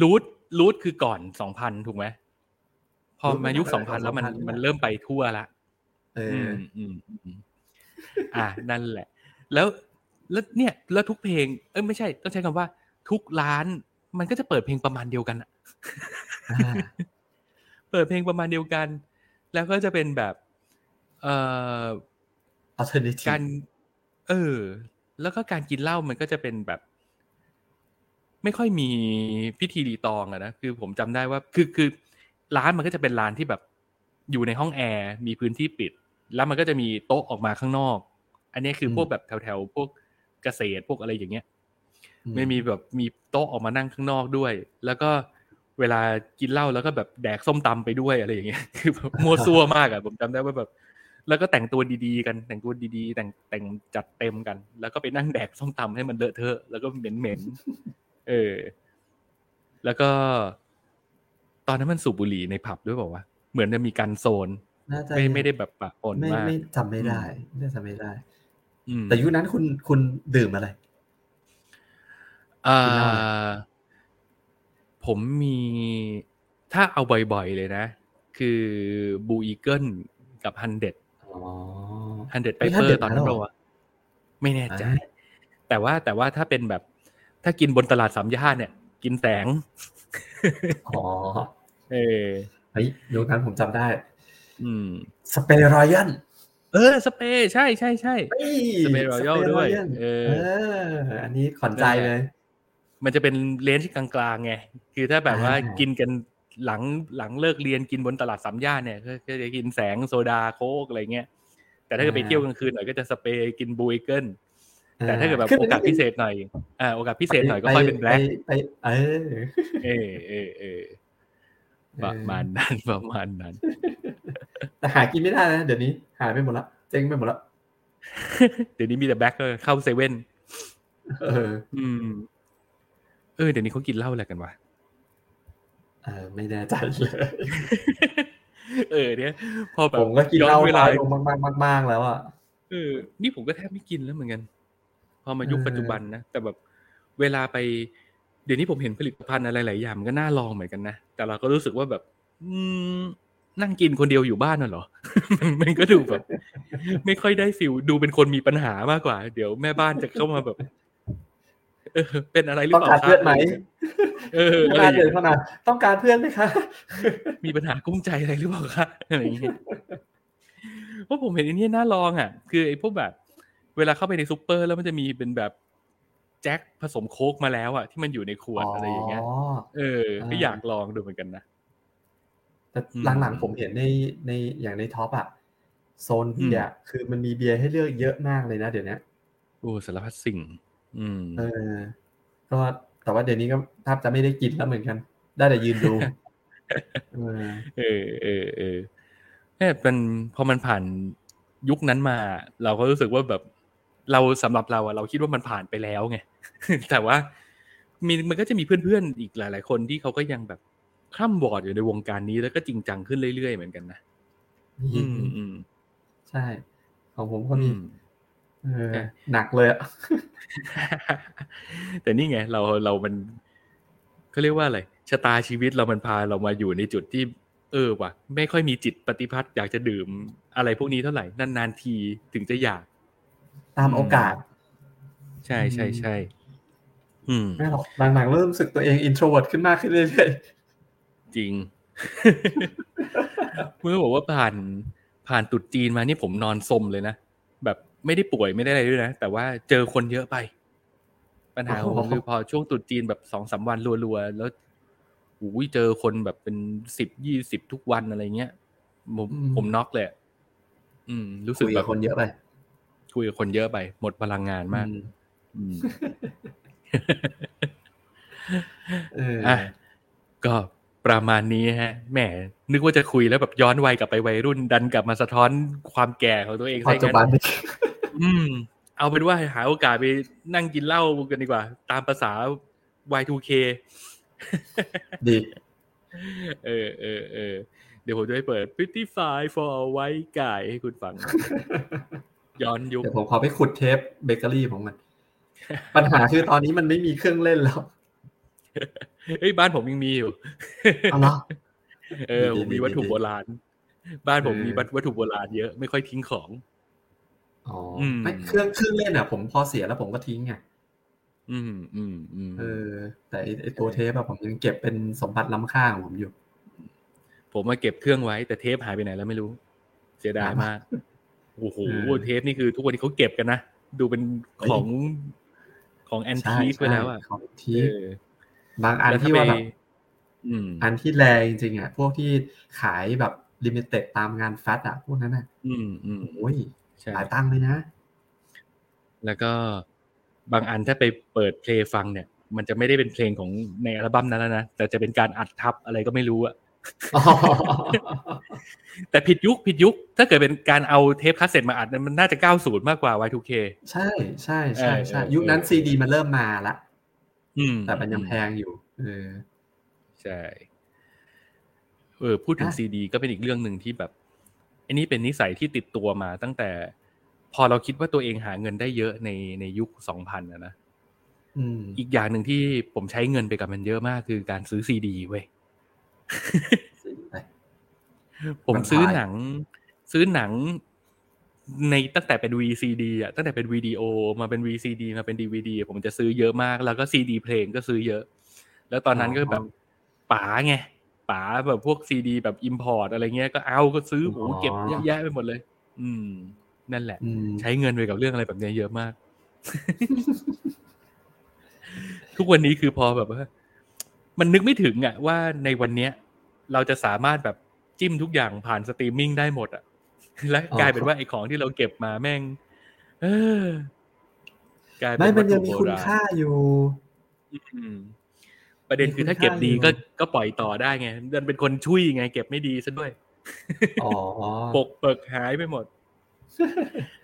[SPEAKER 1] รูทรูทคือก่อนสองพันถูกไหมพอมายุคสองพันแล้วมันมันเริ่มไปทั่วละเอออืมอ่านั่นแหละ แล้วแล้วเนี่ยแล้วทุกเพลง เอ้ยไม่ใช่ ต้องใช้คำว่า ทุกร้านมันก็จะเปิดเพลงประมาณเดียวกันอะเปิดเพลงประมาณเดียวกัน แล้วก็จะเป็นแบบเอ่อการเออ แล้วก็การกินเหล้ามันก็จะเป็นแบบ ไม่ค่อยมีพิธีรีตองอะนะคือผมจำได้ว่า คือคือร้านมันก็จะเป็นร้านที่แบบ อยู่ในห้องแอร์มีพื้นที่ปิด แล้วมันก็จะมีโต๊ะออกมาข้างนอก อันนี้คือพวกแบบแถวๆพวกเกษตรพวกอะไรอย่างเงี้ยไม่มีแบบมีโต๊ะออกมานั่งข้างนอกด้วย แล้วก็ เวลากินเหล้าแล้วก็แบบแดกส้มตำไปด้วยอะไรอย่างเงี้ยคือมัวซัวมากอะผมจำได้ว่าแบบ แล้วก็แต่งตัวดีๆกันแต่งตัวดีๆ แต่งแต่งจัดเต็มกัน แล้วก็ไปนั่งแดกส้มตำให้มันเลอะเทอะแล้วก็เหม็นๆเออ แล้วก็ ตอนนั้นมันสูบบุหรี่ในผับด้วยบอกว่าเหมือนจะมีการโซนไม่ไม่ได้แบบปะปนมากไม่
[SPEAKER 2] จำไม่ได้ไม่จำไม่ได้แต่ยุคนั้นคุณคุณดื่มอะไร
[SPEAKER 1] อ่า ผมมีถ้าเอาบ่อยๆเลยนะ คือ Blue Eagle กับ Hundred Hundred Pipers ตอนนั้นเราไม่แน่ใจ แต่ว่าแต่ว่าถ้าเป็นแบบ ถ้ากินบนตลาดสามย่านเนี่ย กินแสง
[SPEAKER 2] อ๋อ
[SPEAKER 1] เออ
[SPEAKER 2] เฮ้ยยุคนั้นผมจำได้
[SPEAKER 1] อืม
[SPEAKER 2] Spey Royal
[SPEAKER 1] เออ Spey ใช่ใช่ใช่ Spey Royal ด้วย เอ
[SPEAKER 2] อ อันนี้ขอนใจเลย
[SPEAKER 1] มันจะเป็น range กลางๆไงคือถ้าแบบว่ากินกันหลังหลังเลิกเรียนกินบนตลาดสามย่านเนี่ยก็จะกินแสงโซดาโค้กอะไรเงี้ยแต่ถ้าเกิดไปเที่ยวกลางคืนหน่อยก็จะ Spey กิน Blue Eagleแต่ถ้าเกิดแบบโอกาสพิเศษหน่อยอ่าโอกาสพิเศษหน่อยก็ค่อยเป็น Blackเออเออเออเออประมาณนั้นประมาณนั้น
[SPEAKER 2] แต่หากินไม่ได้นะเดี๋ยวนี้ หายไปหมดละเจ๊งไปหมดละ
[SPEAKER 1] เดี๋ยวนี้มีแต่แบล็คเข้าเซเว่นเออ อืม เออเดี๋ยวนี้เขากินเหล้าอะไรกันวะ
[SPEAKER 2] เออไม่แน่ใจเลย
[SPEAKER 1] เออเนี่ยพอแบบ
[SPEAKER 2] ผมก็กินเหล้าเวลาลงมากๆมากแล้วอะ
[SPEAKER 1] เออนี่ผมก็แทบไม่กินแล้วเหมือนกัน พอมายุคปัจจุบันนะแต่แบบเวลาไป เดี๋ยวนี้ผมเห็นผลิตภัณฑ์อะไรหลายอย่างมันก็น่าลองเหมือนกันนะแต่เราก็รู้สึกว่าแบบ อืมนั่งกินคนเดียวอยู่บ้านน่ะเหรอ มันก็ดูแบบ ไม่ค่อยได้ฟิลดูเป็นคนมีปัญหามากกว่า เดี๋ยวแม่บ้านจะเข้ามาแบบ เป็นอะไรหรือเปล่า
[SPEAKER 2] ต้องการเพื่อนไหม
[SPEAKER 1] เออ
[SPEAKER 2] อะไรอย่างเงี้ยต้องการเพื่อนไหมคะ
[SPEAKER 1] มีปัญหากุ้งใจอะไรหรือเปล่าคะอะไรอย่างเงี้ยเพราะผมเห็นอันนี้น่าลองอะ คือไอ้พวกแบบ เวลาเข้าไปในซูเปอร์แล้วมันจะมีเป็นแบบแจ็คผสมโค้กมาแล้วอะที่มันอยู่ในขวดอะไรอย่างเงี้ยเออก็อยากลองดูเหมือนกันนะ
[SPEAKER 2] แต่หลังๆผมเห็นในในอย่างในท็อปอะโซนเบียร์คือมันมีเบียร์ให้เลือกเยอะมากเลยนะเดี๋ยวนี้
[SPEAKER 1] โอ้สารพัดสิ่ง อืมเอ
[SPEAKER 2] อก็แต่ว่าเดี๋ยวนี้ก็แทบจะไม่ได้กินแล้วเหมือนกัน ได้แต่ยืนดู
[SPEAKER 1] เออเออเออเออเนี่ยเป็นพอมันผ่านยุคนั้นมา เราก็รู้สึกว่าแบบเราสำหรับเราอะเราคิดว่ามันผ่านไปแล้วไงแต่ว่ามีมันก็จะมีเพื่อนๆอีกหลาย ๆ คนที่เขาก็ยังแบบข้ามบอร์ดอยู่ในวงการนี้แล้วก็จริงจังขึ้นเรื่อยๆเหมือนกันนะอืมอืม
[SPEAKER 2] ใช่ ของผมก็มี หนักเลยอะ
[SPEAKER 1] แต่นี่ไง เราเรามันเขาเรียกว่าอะไรชะตาชีวิตเรามันพาเรามาอยู่ในจุดที่ เออว่ะ ไม่ค่อยมีจิตปฏิพัทธ์อยากจะดื่มอะไรพวกนี้เท่าไหร่นานๆทีถึงจะอยาก
[SPEAKER 2] ตามโอกาส
[SPEAKER 1] ใช่ใช่ใช่อืม
[SPEAKER 2] ไม่หรอกหลังๆเริ่มรู้สึกตัวเอง introvert ขึ้นมากขึ้นเรื่อย
[SPEAKER 1] จริงเมื่อบอกว่าผ่านผ่านตรุษจีนมานี่ผมนอนซมเลยนะแบบ ไม่ได้ป่วยไม่ได้อะไรด้วยนะ แต่ว่าเจอคนเยอะไป ปัญหาของผมคือพอช่วงตรุษจีนแบบสองสามวันรัวๆ แล้วอุ้ยเจอคนแบบเป็นสิบยี่สิบทุกวันอะไรเงี้ยผมผมน็อกเลยอะอืม รู้
[SPEAKER 2] ๆ
[SPEAKER 1] สึก
[SPEAKER 2] คุย
[SPEAKER 1] แบ
[SPEAKER 2] กับบคนเยอะไป
[SPEAKER 1] คุยกับคนเยอะไป หมดพลังงานมาก
[SPEAKER 2] อืม
[SPEAKER 1] อืม
[SPEAKER 2] เออ
[SPEAKER 1] อะก็ ประมาณนี้ฮะแหมนึกว่าจะคุยแล้วแบบย้อนวัยกลับไปวัยรุ่น ดันกลับมาสะท้อนความแก่ของตัวเอง
[SPEAKER 2] ปั
[SPEAKER 1] ซะ
[SPEAKER 2] จจุ
[SPEAKER 1] งั้น
[SPEAKER 2] บันนี่
[SPEAKER 1] อืม เอาเป็นว่าหาโอกาสไปนั่งกินเหล้ากันดีกว่า ตามภาษา Y2K
[SPEAKER 2] ดี
[SPEAKER 1] เออเออเออเดี๋ยวผมจะไปเปิด Pretty Fine for a White Guy ให้คุณฟัง ย้อนยุค
[SPEAKER 2] เดี๋ยวผมขอไปขุดเทปเบเกอรี่ของมัน ปัญหาคือตอนนี้มันไม่มีเครื่องเล่นแล้ว
[SPEAKER 1] เฮ้ยบ้านผมยังมีอยู่
[SPEAKER 2] เอาเหรอ
[SPEAKER 1] เออผมมีวัตถุโบราณ บ้านผม
[SPEAKER 2] เออ
[SPEAKER 1] มีวัตถุโบราณเยอะไม่ค่อยทิ้งของ
[SPEAKER 2] อ๋ออ
[SPEAKER 1] ม
[SPEAKER 2] ไม่เครื่องเครื่องเล่นอะ ผมพอเสียแล้วผมก็ทิ้งไง
[SPEAKER 1] อืมอืมอืม
[SPEAKER 2] เออ แต่ไอ้ไอตัวเทปอะผมยังเก็บเป็นสมบัติล้ำค่าของผมอยู่
[SPEAKER 1] ผมมาเก็บเครื่องไว้ แต่เทปหายไปไหนแล้วไม่รู้ เสียดายมากโอ้โห
[SPEAKER 2] เออ
[SPEAKER 1] เทปนี่คือทุกวันนี้เขาเก็บกันนะ ดูเป็นของของ antique ไปแล้วอะ
[SPEAKER 2] ของที
[SPEAKER 1] เออ
[SPEAKER 2] บางอัน
[SPEAKER 1] แล้วถ้า
[SPEAKER 2] ที่
[SPEAKER 1] ไป
[SPEAKER 2] ว่าแบบ
[SPEAKER 1] อืม
[SPEAKER 2] อันที่แรงจริงๆอะพวกที่ขายแบบ limited ตามงาน Fat อะพวกนั้นอะ
[SPEAKER 1] อืมอืม
[SPEAKER 2] โอ้ย
[SPEAKER 1] ใช่
[SPEAKER 2] หลายตังค์เลยนะ
[SPEAKER 1] แล้วก็บางอันถ้าไปเปิดเพลงฟังเนี่ย มันจะไม่ได้เป็นเพลงของในอัลบั้มนั้นแล้วนะ แต่จะเป็นการอัดทับอะไรก็ไม่รู้อะแต่ผิดยุคผิดยุค ถ้าเกิดเป็นการเอาเทปคาสเซ็ตมาอัดเนี่ยมันน่าจะ 90 มากกว่า Y2K
[SPEAKER 2] ใช่ใช่ใช่ใช่
[SPEAKER 1] เออเออ
[SPEAKER 2] ยุคนั้นซีดีมันเริ่มมาละ
[SPEAKER 1] อืม
[SPEAKER 2] แต่มันยังแพงอยู่ เออ
[SPEAKER 1] ใช่ เออ พูดถึง
[SPEAKER 2] อะ
[SPEAKER 1] ซีดีก็เป็นอีกเรื่องหนึ่งที่แบบ อันนี้เป็นนิสัยที่ติดตัวมาตั้งแต่ พอเราคิดว่าตัวเองหาเงินได้เยอะในในยุค2000นะนะ
[SPEAKER 2] อืม
[SPEAKER 1] อีกอย่างหนึ่งที่ผมใช้เงินไปกับมันเยอะมากคือการซื้อซีดีเว้ย
[SPEAKER 2] ไป
[SPEAKER 1] ผมซื้อหนัง ซื้อหนัง ในตั้งแต่เป็น VCD อะตั้งแต่เป็นวิดีโอมาเป็น VCD มาเป็น DVD ผมจะซื้อเยอะมาก แล้วก็ซีดีเพลงก็ซื้อเยอะ แล้วตอนนั้นก็แบบป๋าไงป๋าแบบพวกซีดีแบบ import อะไรเงี้ยก็เอาก็ซื้อโอ้โหเก็บเยอะแยะไปหมดเลย อืม นั่นแหละ
[SPEAKER 2] อืม
[SPEAKER 1] ใช้เงินไปกับเรื่องอะไรแบบเนี้ยเยอะมาก ทุกวันนี้คือพอแบบว่า มันนึกไม่ถึงอะว่าในวันเนี้ย เราจะสามารถแบบจิ้มทุกอย่างผ่านสตรีมมิ่งได้หมดอะ และกลายเป็นว่าไอ้ของที่เราเก็บมาแม่ง เออกลายเป็
[SPEAKER 2] ไม่
[SPEAKER 1] น
[SPEAKER 2] มั
[SPEAKER 1] วันต
[SPEAKER 2] ยั
[SPEAKER 1] ถุ
[SPEAKER 2] งมี
[SPEAKER 1] โบ
[SPEAKER 2] คุณ
[SPEAKER 1] ราณ
[SPEAKER 2] ค่าอยู่
[SPEAKER 1] อืมประเด็นคือถ้า
[SPEAKER 2] มีคุณ
[SPEAKER 1] เก็บดี
[SPEAKER 2] ค่าอยู่
[SPEAKER 1] ก็ก็ปล่อยต่อได้ไงดันเป็นคนชุยไง เก็บไม่ดีซะด้วย
[SPEAKER 2] อ๋อ
[SPEAKER 1] ปกเปิกหายไปหมด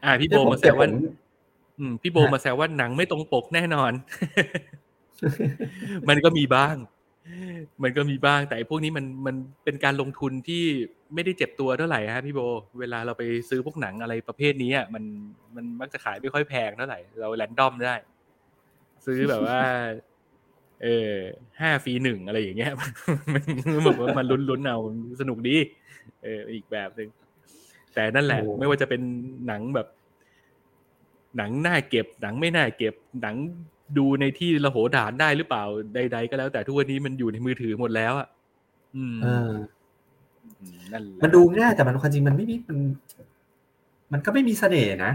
[SPEAKER 1] อ่าพี่โบ
[SPEAKER 2] เนี่ยผ
[SPEAKER 1] มาแซวว่า
[SPEAKER 2] เก็บผม
[SPEAKER 1] อืมพี่โบ
[SPEAKER 2] ฮะ
[SPEAKER 1] มาแซวว่าหนังไม่ตรงปกแน่นอน มันก็มีบ้าง มันก็มีบ้างแต่ไอ้พวกนี้มันมันเป็นการลงทุนที่ไม่ได้เจ็บตัวเท่าไหร่ฮะพี่โบ เวลาเราไปซื้อพวกหนังอะไรประเภทนี้อะมันมันมักจะขายไม่ค่อยแพงเท่าไหร่ เราแรนดอมได้ ซื้อแบบว่า เออห้าฟรีหนึ่งอะไรอย่างเงี้ยมันมันแบบว่ามันลุ้นๆเอาสนุกดี เอออีกแบบหนึ่งแต่นั่นแหละ
[SPEAKER 2] โอ้
[SPEAKER 1] ไม่ว่าจะเป็นหนังแบบ หนังน่าเก็บ หนังไม่น่าเก็บหนัง ดูในที่ระโหฐานได้หรือเปล่าใด ๆ ก็แล้วแต่ทุกวันนี้มันอยู่ในมือถือหมดแล้วอะอืม
[SPEAKER 2] เออ
[SPEAKER 1] มนั่นแหละ
[SPEAKER 2] มันดูง่ายแต่มันความจริงมันไม่มีมันมันก็ไม่มีเสน่ห์นะ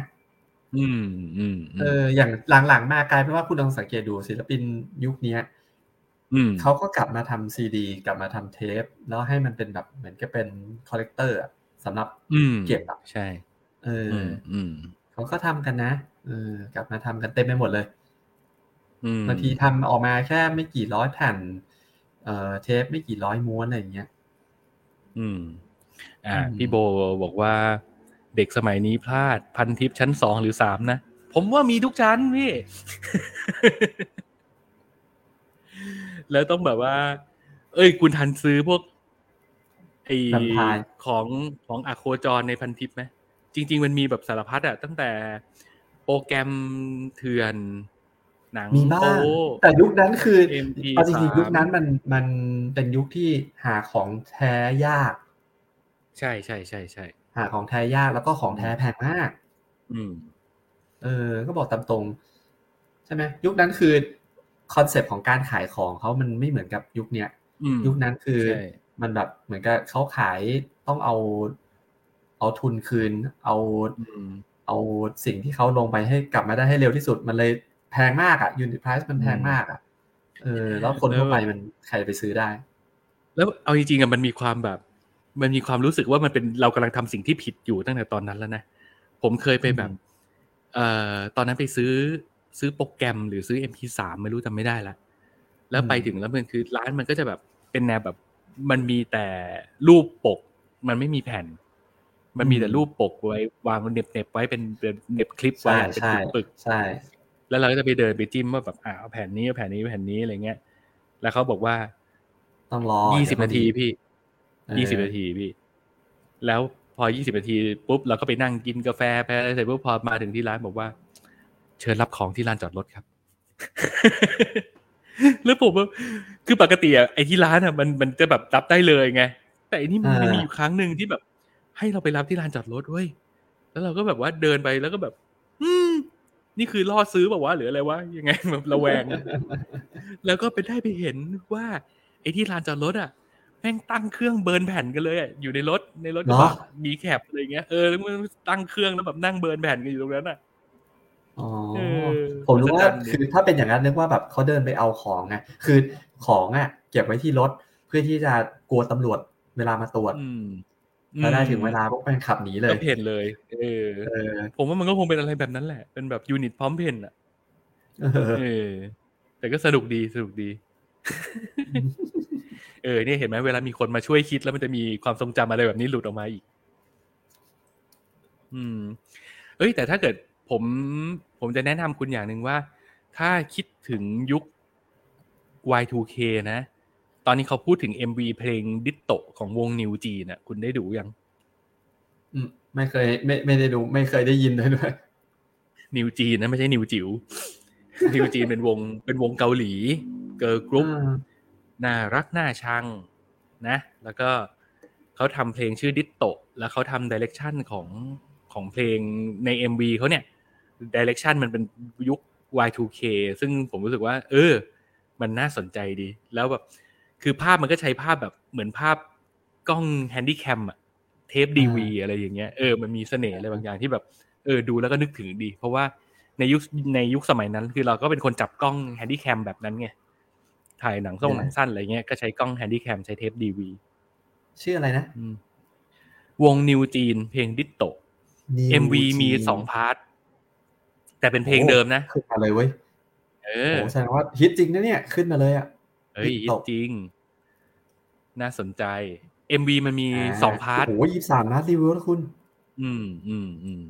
[SPEAKER 1] อืมอืมอื
[SPEAKER 2] เอ
[SPEAKER 1] ม
[SPEAKER 2] ออย่างหลังๆมากลายเป็นว่าคุณลองสังเกตดูศิลปินยุคเนี้ย
[SPEAKER 1] อืม
[SPEAKER 2] เขาก็กลับมาทำซีดี กลับมาทำเทป แล้วให้มันเป็นแบบเหมือนกับเป็น collector สำหรับ
[SPEAKER 1] อืม
[SPEAKER 2] เก็บอะ
[SPEAKER 1] ใช่
[SPEAKER 2] เออ
[SPEAKER 1] อื
[SPEAKER 2] อ
[SPEAKER 1] มอืม
[SPEAKER 2] เขาก็ทำกันนะเออกลับมาทำกันเต็มไปหมดเลย
[SPEAKER 1] อืม
[SPEAKER 2] บางทีทำออกมาแค่ไม่กี่ร้อยแผ่นเอ่อเทปไม่กี่ร้อยม้วนอะไรอย่างเงี้ย
[SPEAKER 1] อืม อ่า
[SPEAKER 2] อืม
[SPEAKER 1] พี่โบบอกว่าเด็กสมัยนี้พลาดพันทิปชั้นสองหรือสามนะ ผมว่ามีทุกชั้นพี่ แล้วต้องแบบว่า เอ้ย คุณทันซื้อพวกไอ
[SPEAKER 2] แวมไพร์
[SPEAKER 1] ของของอะโคจรในพันทิปไหมจริง ๆ มันมีแบบสารพัดอะตั้งแต่โปรแกรมเถื่อน หนัง
[SPEAKER 2] มีบ้าง
[SPEAKER 1] โป๊
[SPEAKER 2] แต่ยุคนั้นคือ
[SPEAKER 1] MP
[SPEAKER 2] เอาจริงๆ
[SPEAKER 1] 3
[SPEAKER 2] ยุคนั้นมันมันเป็นยุคที่หาของแท้ยาก
[SPEAKER 1] ใช่ใช่ใช่ใช่
[SPEAKER 2] หาของแท้ยากแล้วก็ของแท้แพงมาก
[SPEAKER 1] อืม
[SPEAKER 2] เออ ก็บอกตามตรง ใช่ไหมยุคนั้นคือคอนเซปต์ของการขายของเขามันไม่เหมือนกับยุคเนี้ย
[SPEAKER 1] อืม
[SPEAKER 2] ยุคนั้นคือ
[SPEAKER 1] ใช่
[SPEAKER 2] มันแบบเหมือนกับเขาขายต้องเอา เอาทุนคืน เอา
[SPEAKER 1] อืม
[SPEAKER 2] เอาสิ่งที่เขาลงไปให้กลับมาได้ให้เร็วที่สุดมันเลย แพงมากอะยูนิตไพรซ์มันแพงมากอะเออ แล้วคนทั่วไปมันใครไปซื้อได้
[SPEAKER 1] แล้วเอาจริงๆอะมันมีความแบบ มันมีความรู้สึกว่ามันเป็นเรากำลังทำสิ่งที่ผิดอยู่ตั้งแต่ตอนนั้นแล้วนะผมเคยไปแบบ เอ่อตอนนั้นไปซื้อซื้อโปรแกรมหรือซื้อ MP3 ไม่รู้จำไม่ได้ละแล้วไปถึงแล้วมันคือร้านมันก็จะแบบเป็นแนวแบบ มันมีแต่รูปปก มันไม่มีแผ่น มันมีแต่รูปปกไว้ วางเน็บเน็บๆไว้เป็นเป็นเน็บคลิปไว้
[SPEAKER 2] ใช่
[SPEAKER 1] อะเป็น
[SPEAKER 2] ใช่
[SPEAKER 1] ปึกๆ
[SPEAKER 2] ใช่
[SPEAKER 1] แล้วเราก็จะไปเดินไปจิ้มว่าแบบอ่าเอาแผ่นนี้เอาแผ่นนี้แผ่นนี้อะไรเงี้ย แล้วเขาบอกว่า
[SPEAKER 2] ต้องรอ
[SPEAKER 1] ยี่สิบนาทีพี่
[SPEAKER 2] เออ
[SPEAKER 1] ยี่สิบนาทีพี่ แล้วพอยี่สิบนาทีปุ๊บเราก็ไปนั่งกินกาแฟไปอะไรเสร็จปุ๊บพอมาถึงที่ร้านบอกว่า เชิญรับของที่ลานจอดรถครับ แล้วผมว่าคือปกติอะไอ้ที่ร้านอะมันมันจะแบบรับได้เลยไง แต่อันนี้มัน
[SPEAKER 2] อ่ามี
[SPEAKER 1] มีอยู่ครั้งหนึ่งที่แบบ ให้เราไปรับที่ลานจอดรถเว้ย แล้วเราก็แบบว่าเดินไปแล้วก็แบบอืม นี่คือล่อซื้อแบบว่าวะหรืออะไรวะยังไงแบบระแวงแล้วก็ไปได้ไปเห็นว่าไอ้ที่ลานจอดรถอะแม่งตั้งเครื่องเบิร์นแผ่นกันเลยอะอยู่ในรถในรถกระบะ
[SPEAKER 2] เหรอ
[SPEAKER 1] มีแคปอะไรเงี้ยเออแล้วมันตั้งเครื่องแล้วแบบนั่งเบิร์นแผ่นกันอยู่ตรงนั้นอะ
[SPEAKER 2] อ๋อ
[SPEAKER 1] เออ
[SPEAKER 2] ผมรู้ว่า
[SPEAKER 1] อัศจรรย์ดิ
[SPEAKER 2] คือถ้าเป็นอย่างนั้นนึกว่าแบบเขาเดินไปเอาของไงคือของอะ เก็บไว้ที่รถเพื่อที่จะกลัวตำรวจเวลามาตรวจ
[SPEAKER 1] อืม
[SPEAKER 2] แล้วได้ถึงเวลาพวกแม่งขับหนีเลย
[SPEAKER 1] ก็เพ่นเลยเออ
[SPEAKER 2] เออ
[SPEAKER 1] ผมว่ามันก็คงเป็นอะไรแบบนั้นแหละ เป็นแบบยูนิตพร้อมเพนอะ
[SPEAKER 2] เออ
[SPEAKER 1] เออ แต่ก็สนุกดีสนุกดี เออเนี่ยเห็นไหมเวลามีคนมาช่วยคิดแล้วมันจะมีความทรงจำอะไรแบบนี้หลุดออกมาอีก อืม เอ้ย แต่ถ้าเกิดผม ผมจะแนะนำคุณอย่างหนึ่งว่า ถ้าคิดถึงยุค Y2K นะ ตอนนี้เขาพูดถึง MV เพลง Ditto ของวง NewJeans น่ะ คุณได้ดูยัง
[SPEAKER 2] อืมไม่เคย ไม่ไม่ได้ดู ไม่เคยได้ยินเลยด้วย
[SPEAKER 1] NewJeans นะไม่ใช่นิวจิ๋ว NewJeans เป็นวงเป็นวงเกาหลี girl group
[SPEAKER 2] อืม
[SPEAKER 1] น่ารักน่าชังนะ แล้วก็เขาทำเพลงชื่อ Ditto แล้วเขาทำ direction ของของเพลงใน MV เขาเนี่ย direction มันเป็นยุค Y2K ซึ่งผมรู้สึกว่า เออ มันน่าสนใจดี แล้วแบบ คือภาพมันก็ใช้ภาพแบบเหมือนภาพกล้อง Handycam อะเทป DV อะไรอย่างเงี้ยเออมันมีเสน่ห์อะไรบางอย่างที่แบบเออดูแล้วก็นึกถึงดี เพราะว่าในยุคในยุคสมัยนั้น คือเราก็เป็นคนจับกล้อง Handycam แบบนั้นไงถ่ายหนังส่งหนังสั้นอะไรเงี้ยก็ใช้กล้อง Handycam ใช้เทป DV
[SPEAKER 2] ชื่ออะไรนะ
[SPEAKER 1] วงนิวจีน เพลงดิตโต
[SPEAKER 2] New
[SPEAKER 1] MV มี
[SPEAKER 2] Jeans
[SPEAKER 1] สอง part แต่เป็นเพลงเดิมนะ
[SPEAKER 2] ขึ้นมาเลยเว้ย
[SPEAKER 1] เอ
[SPEAKER 2] โอ้
[SPEAKER 1] อ
[SPEAKER 2] แสดงว่าฮิตจริงนะเนี่ยขึ้นมาเลยอะ
[SPEAKER 1] เฮ้ย
[SPEAKER 2] Ditto
[SPEAKER 1] จริง น่าสนใจ MV มันมีสองพาร์ท
[SPEAKER 2] โอ้โหยี่สามล้านัดรีวิวแล้วคุณ
[SPEAKER 1] อืมอืมอืม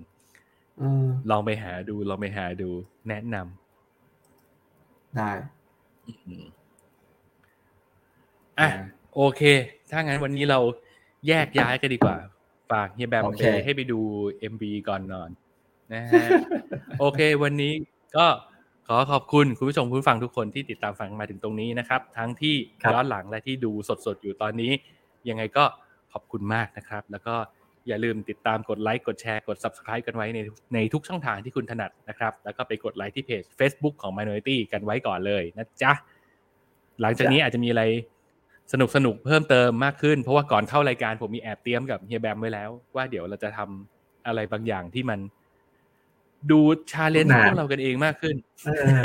[SPEAKER 2] เออ
[SPEAKER 1] ลองไปหาดู ลองไปหาดู แนะน
[SPEAKER 2] ได้ำ
[SPEAKER 1] อืมอะโอเค ถ้างั้นวันนี้เราแยกย้ายกันดีกว่า ฝากเฮียแบม
[SPEAKER 2] โอ
[SPEAKER 1] ไป
[SPEAKER 2] เค
[SPEAKER 1] ให้ไปดู MV ก่อนนอนนะฮะ โอเค วันนี้ก็ ขอขอบคุณคุณผู้ชมคุณผู้ฟังทุกคนที่ติดตามฟังมาถึงตรงนี้นะครับ ทั้งที่
[SPEAKER 2] ครับ
[SPEAKER 1] ย้อนหลังและที่ดูสดๆอยู่ตอนนี้ ยังไงก็ขอบคุณมากนะครับ แล้วก็อย่าลืมติดตามกดไลค์กดแชร์กด subscribe กันไว้ในในทุกช่องทางที่คุณถนัดนะครับ แล้วก็ไปกดไลค์ที่เพจ Facebook ของ Minority กันไว้ก่อนเลยนะจ๊ะ หลังจากนี้อาจจะมีอะไรสนุกสนุกๆเพิ่มเติมมากขึ้น เพราะว่าก่อนเข้ารายการผมมีแอบเตรียมกับเฮียแบมไว้แล้ว ว่าเดี๋ยวเราจะทำอะไรบางอย่างที่มัน ดูชาเลนจ์
[SPEAKER 2] นาน
[SPEAKER 1] พวกเรากันเองมากขึ้น
[SPEAKER 2] เออ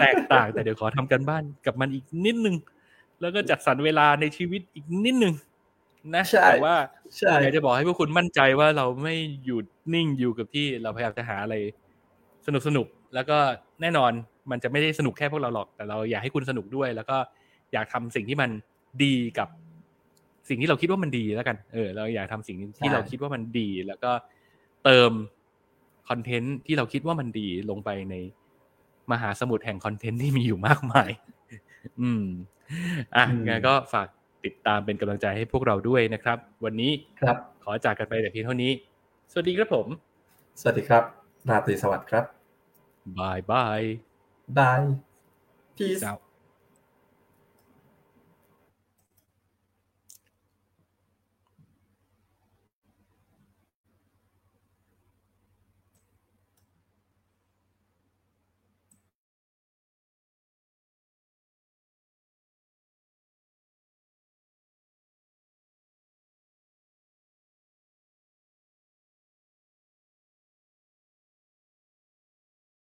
[SPEAKER 1] แตกต่างแต่เดี๋ยวขอทำกันบ้านกับมันอีกนิดนึง แล้วก็จัดสรรเวลาในชีวิตอีกนิดนึงนะ
[SPEAKER 2] ใช่
[SPEAKER 1] แต่ว่า
[SPEAKER 2] ใช่
[SPEAKER 1] อยากจะบอกให้พวกคุณมั่นใจว่าเราไม่หยุดนิ่งอยู่กับที่เราพยายามจะหาอะไร สนุกสนุกๆแล้วก็แน่นอนมันจะไม่ได้สนุกแค่พวกเราหรอก แต่เราอยากให้คุณสนุกด้วย แล้วก็อยากทำสิ่งที่มันดีกับ สิ่งที่เราคิดว่ามันดีแล้วกัน เออ เราอยากทำสิ่งที่เราคิดว่ามันดี แล้วก็เติม คอนเทนต์ที่เราคิดว่ามันดีลงไปในมหาสมุทรแห่งคอนเทนต์ที่มีอยู่มากมาย อืม อะ
[SPEAKER 2] อืม
[SPEAKER 1] งั้นก็ฝากติดตามเป็นกำลังใจให้พวกเราด้วยนะครับ วันนี้
[SPEAKER 2] ครับ
[SPEAKER 1] ขอจากกันไปแต่เพียงเท่านี้ สวัสดีครับผม
[SPEAKER 2] สวัสดีครับ ราตรีสวัสดิ์ครับ
[SPEAKER 1] บายบาย
[SPEAKER 2] bye peace
[SPEAKER 1] out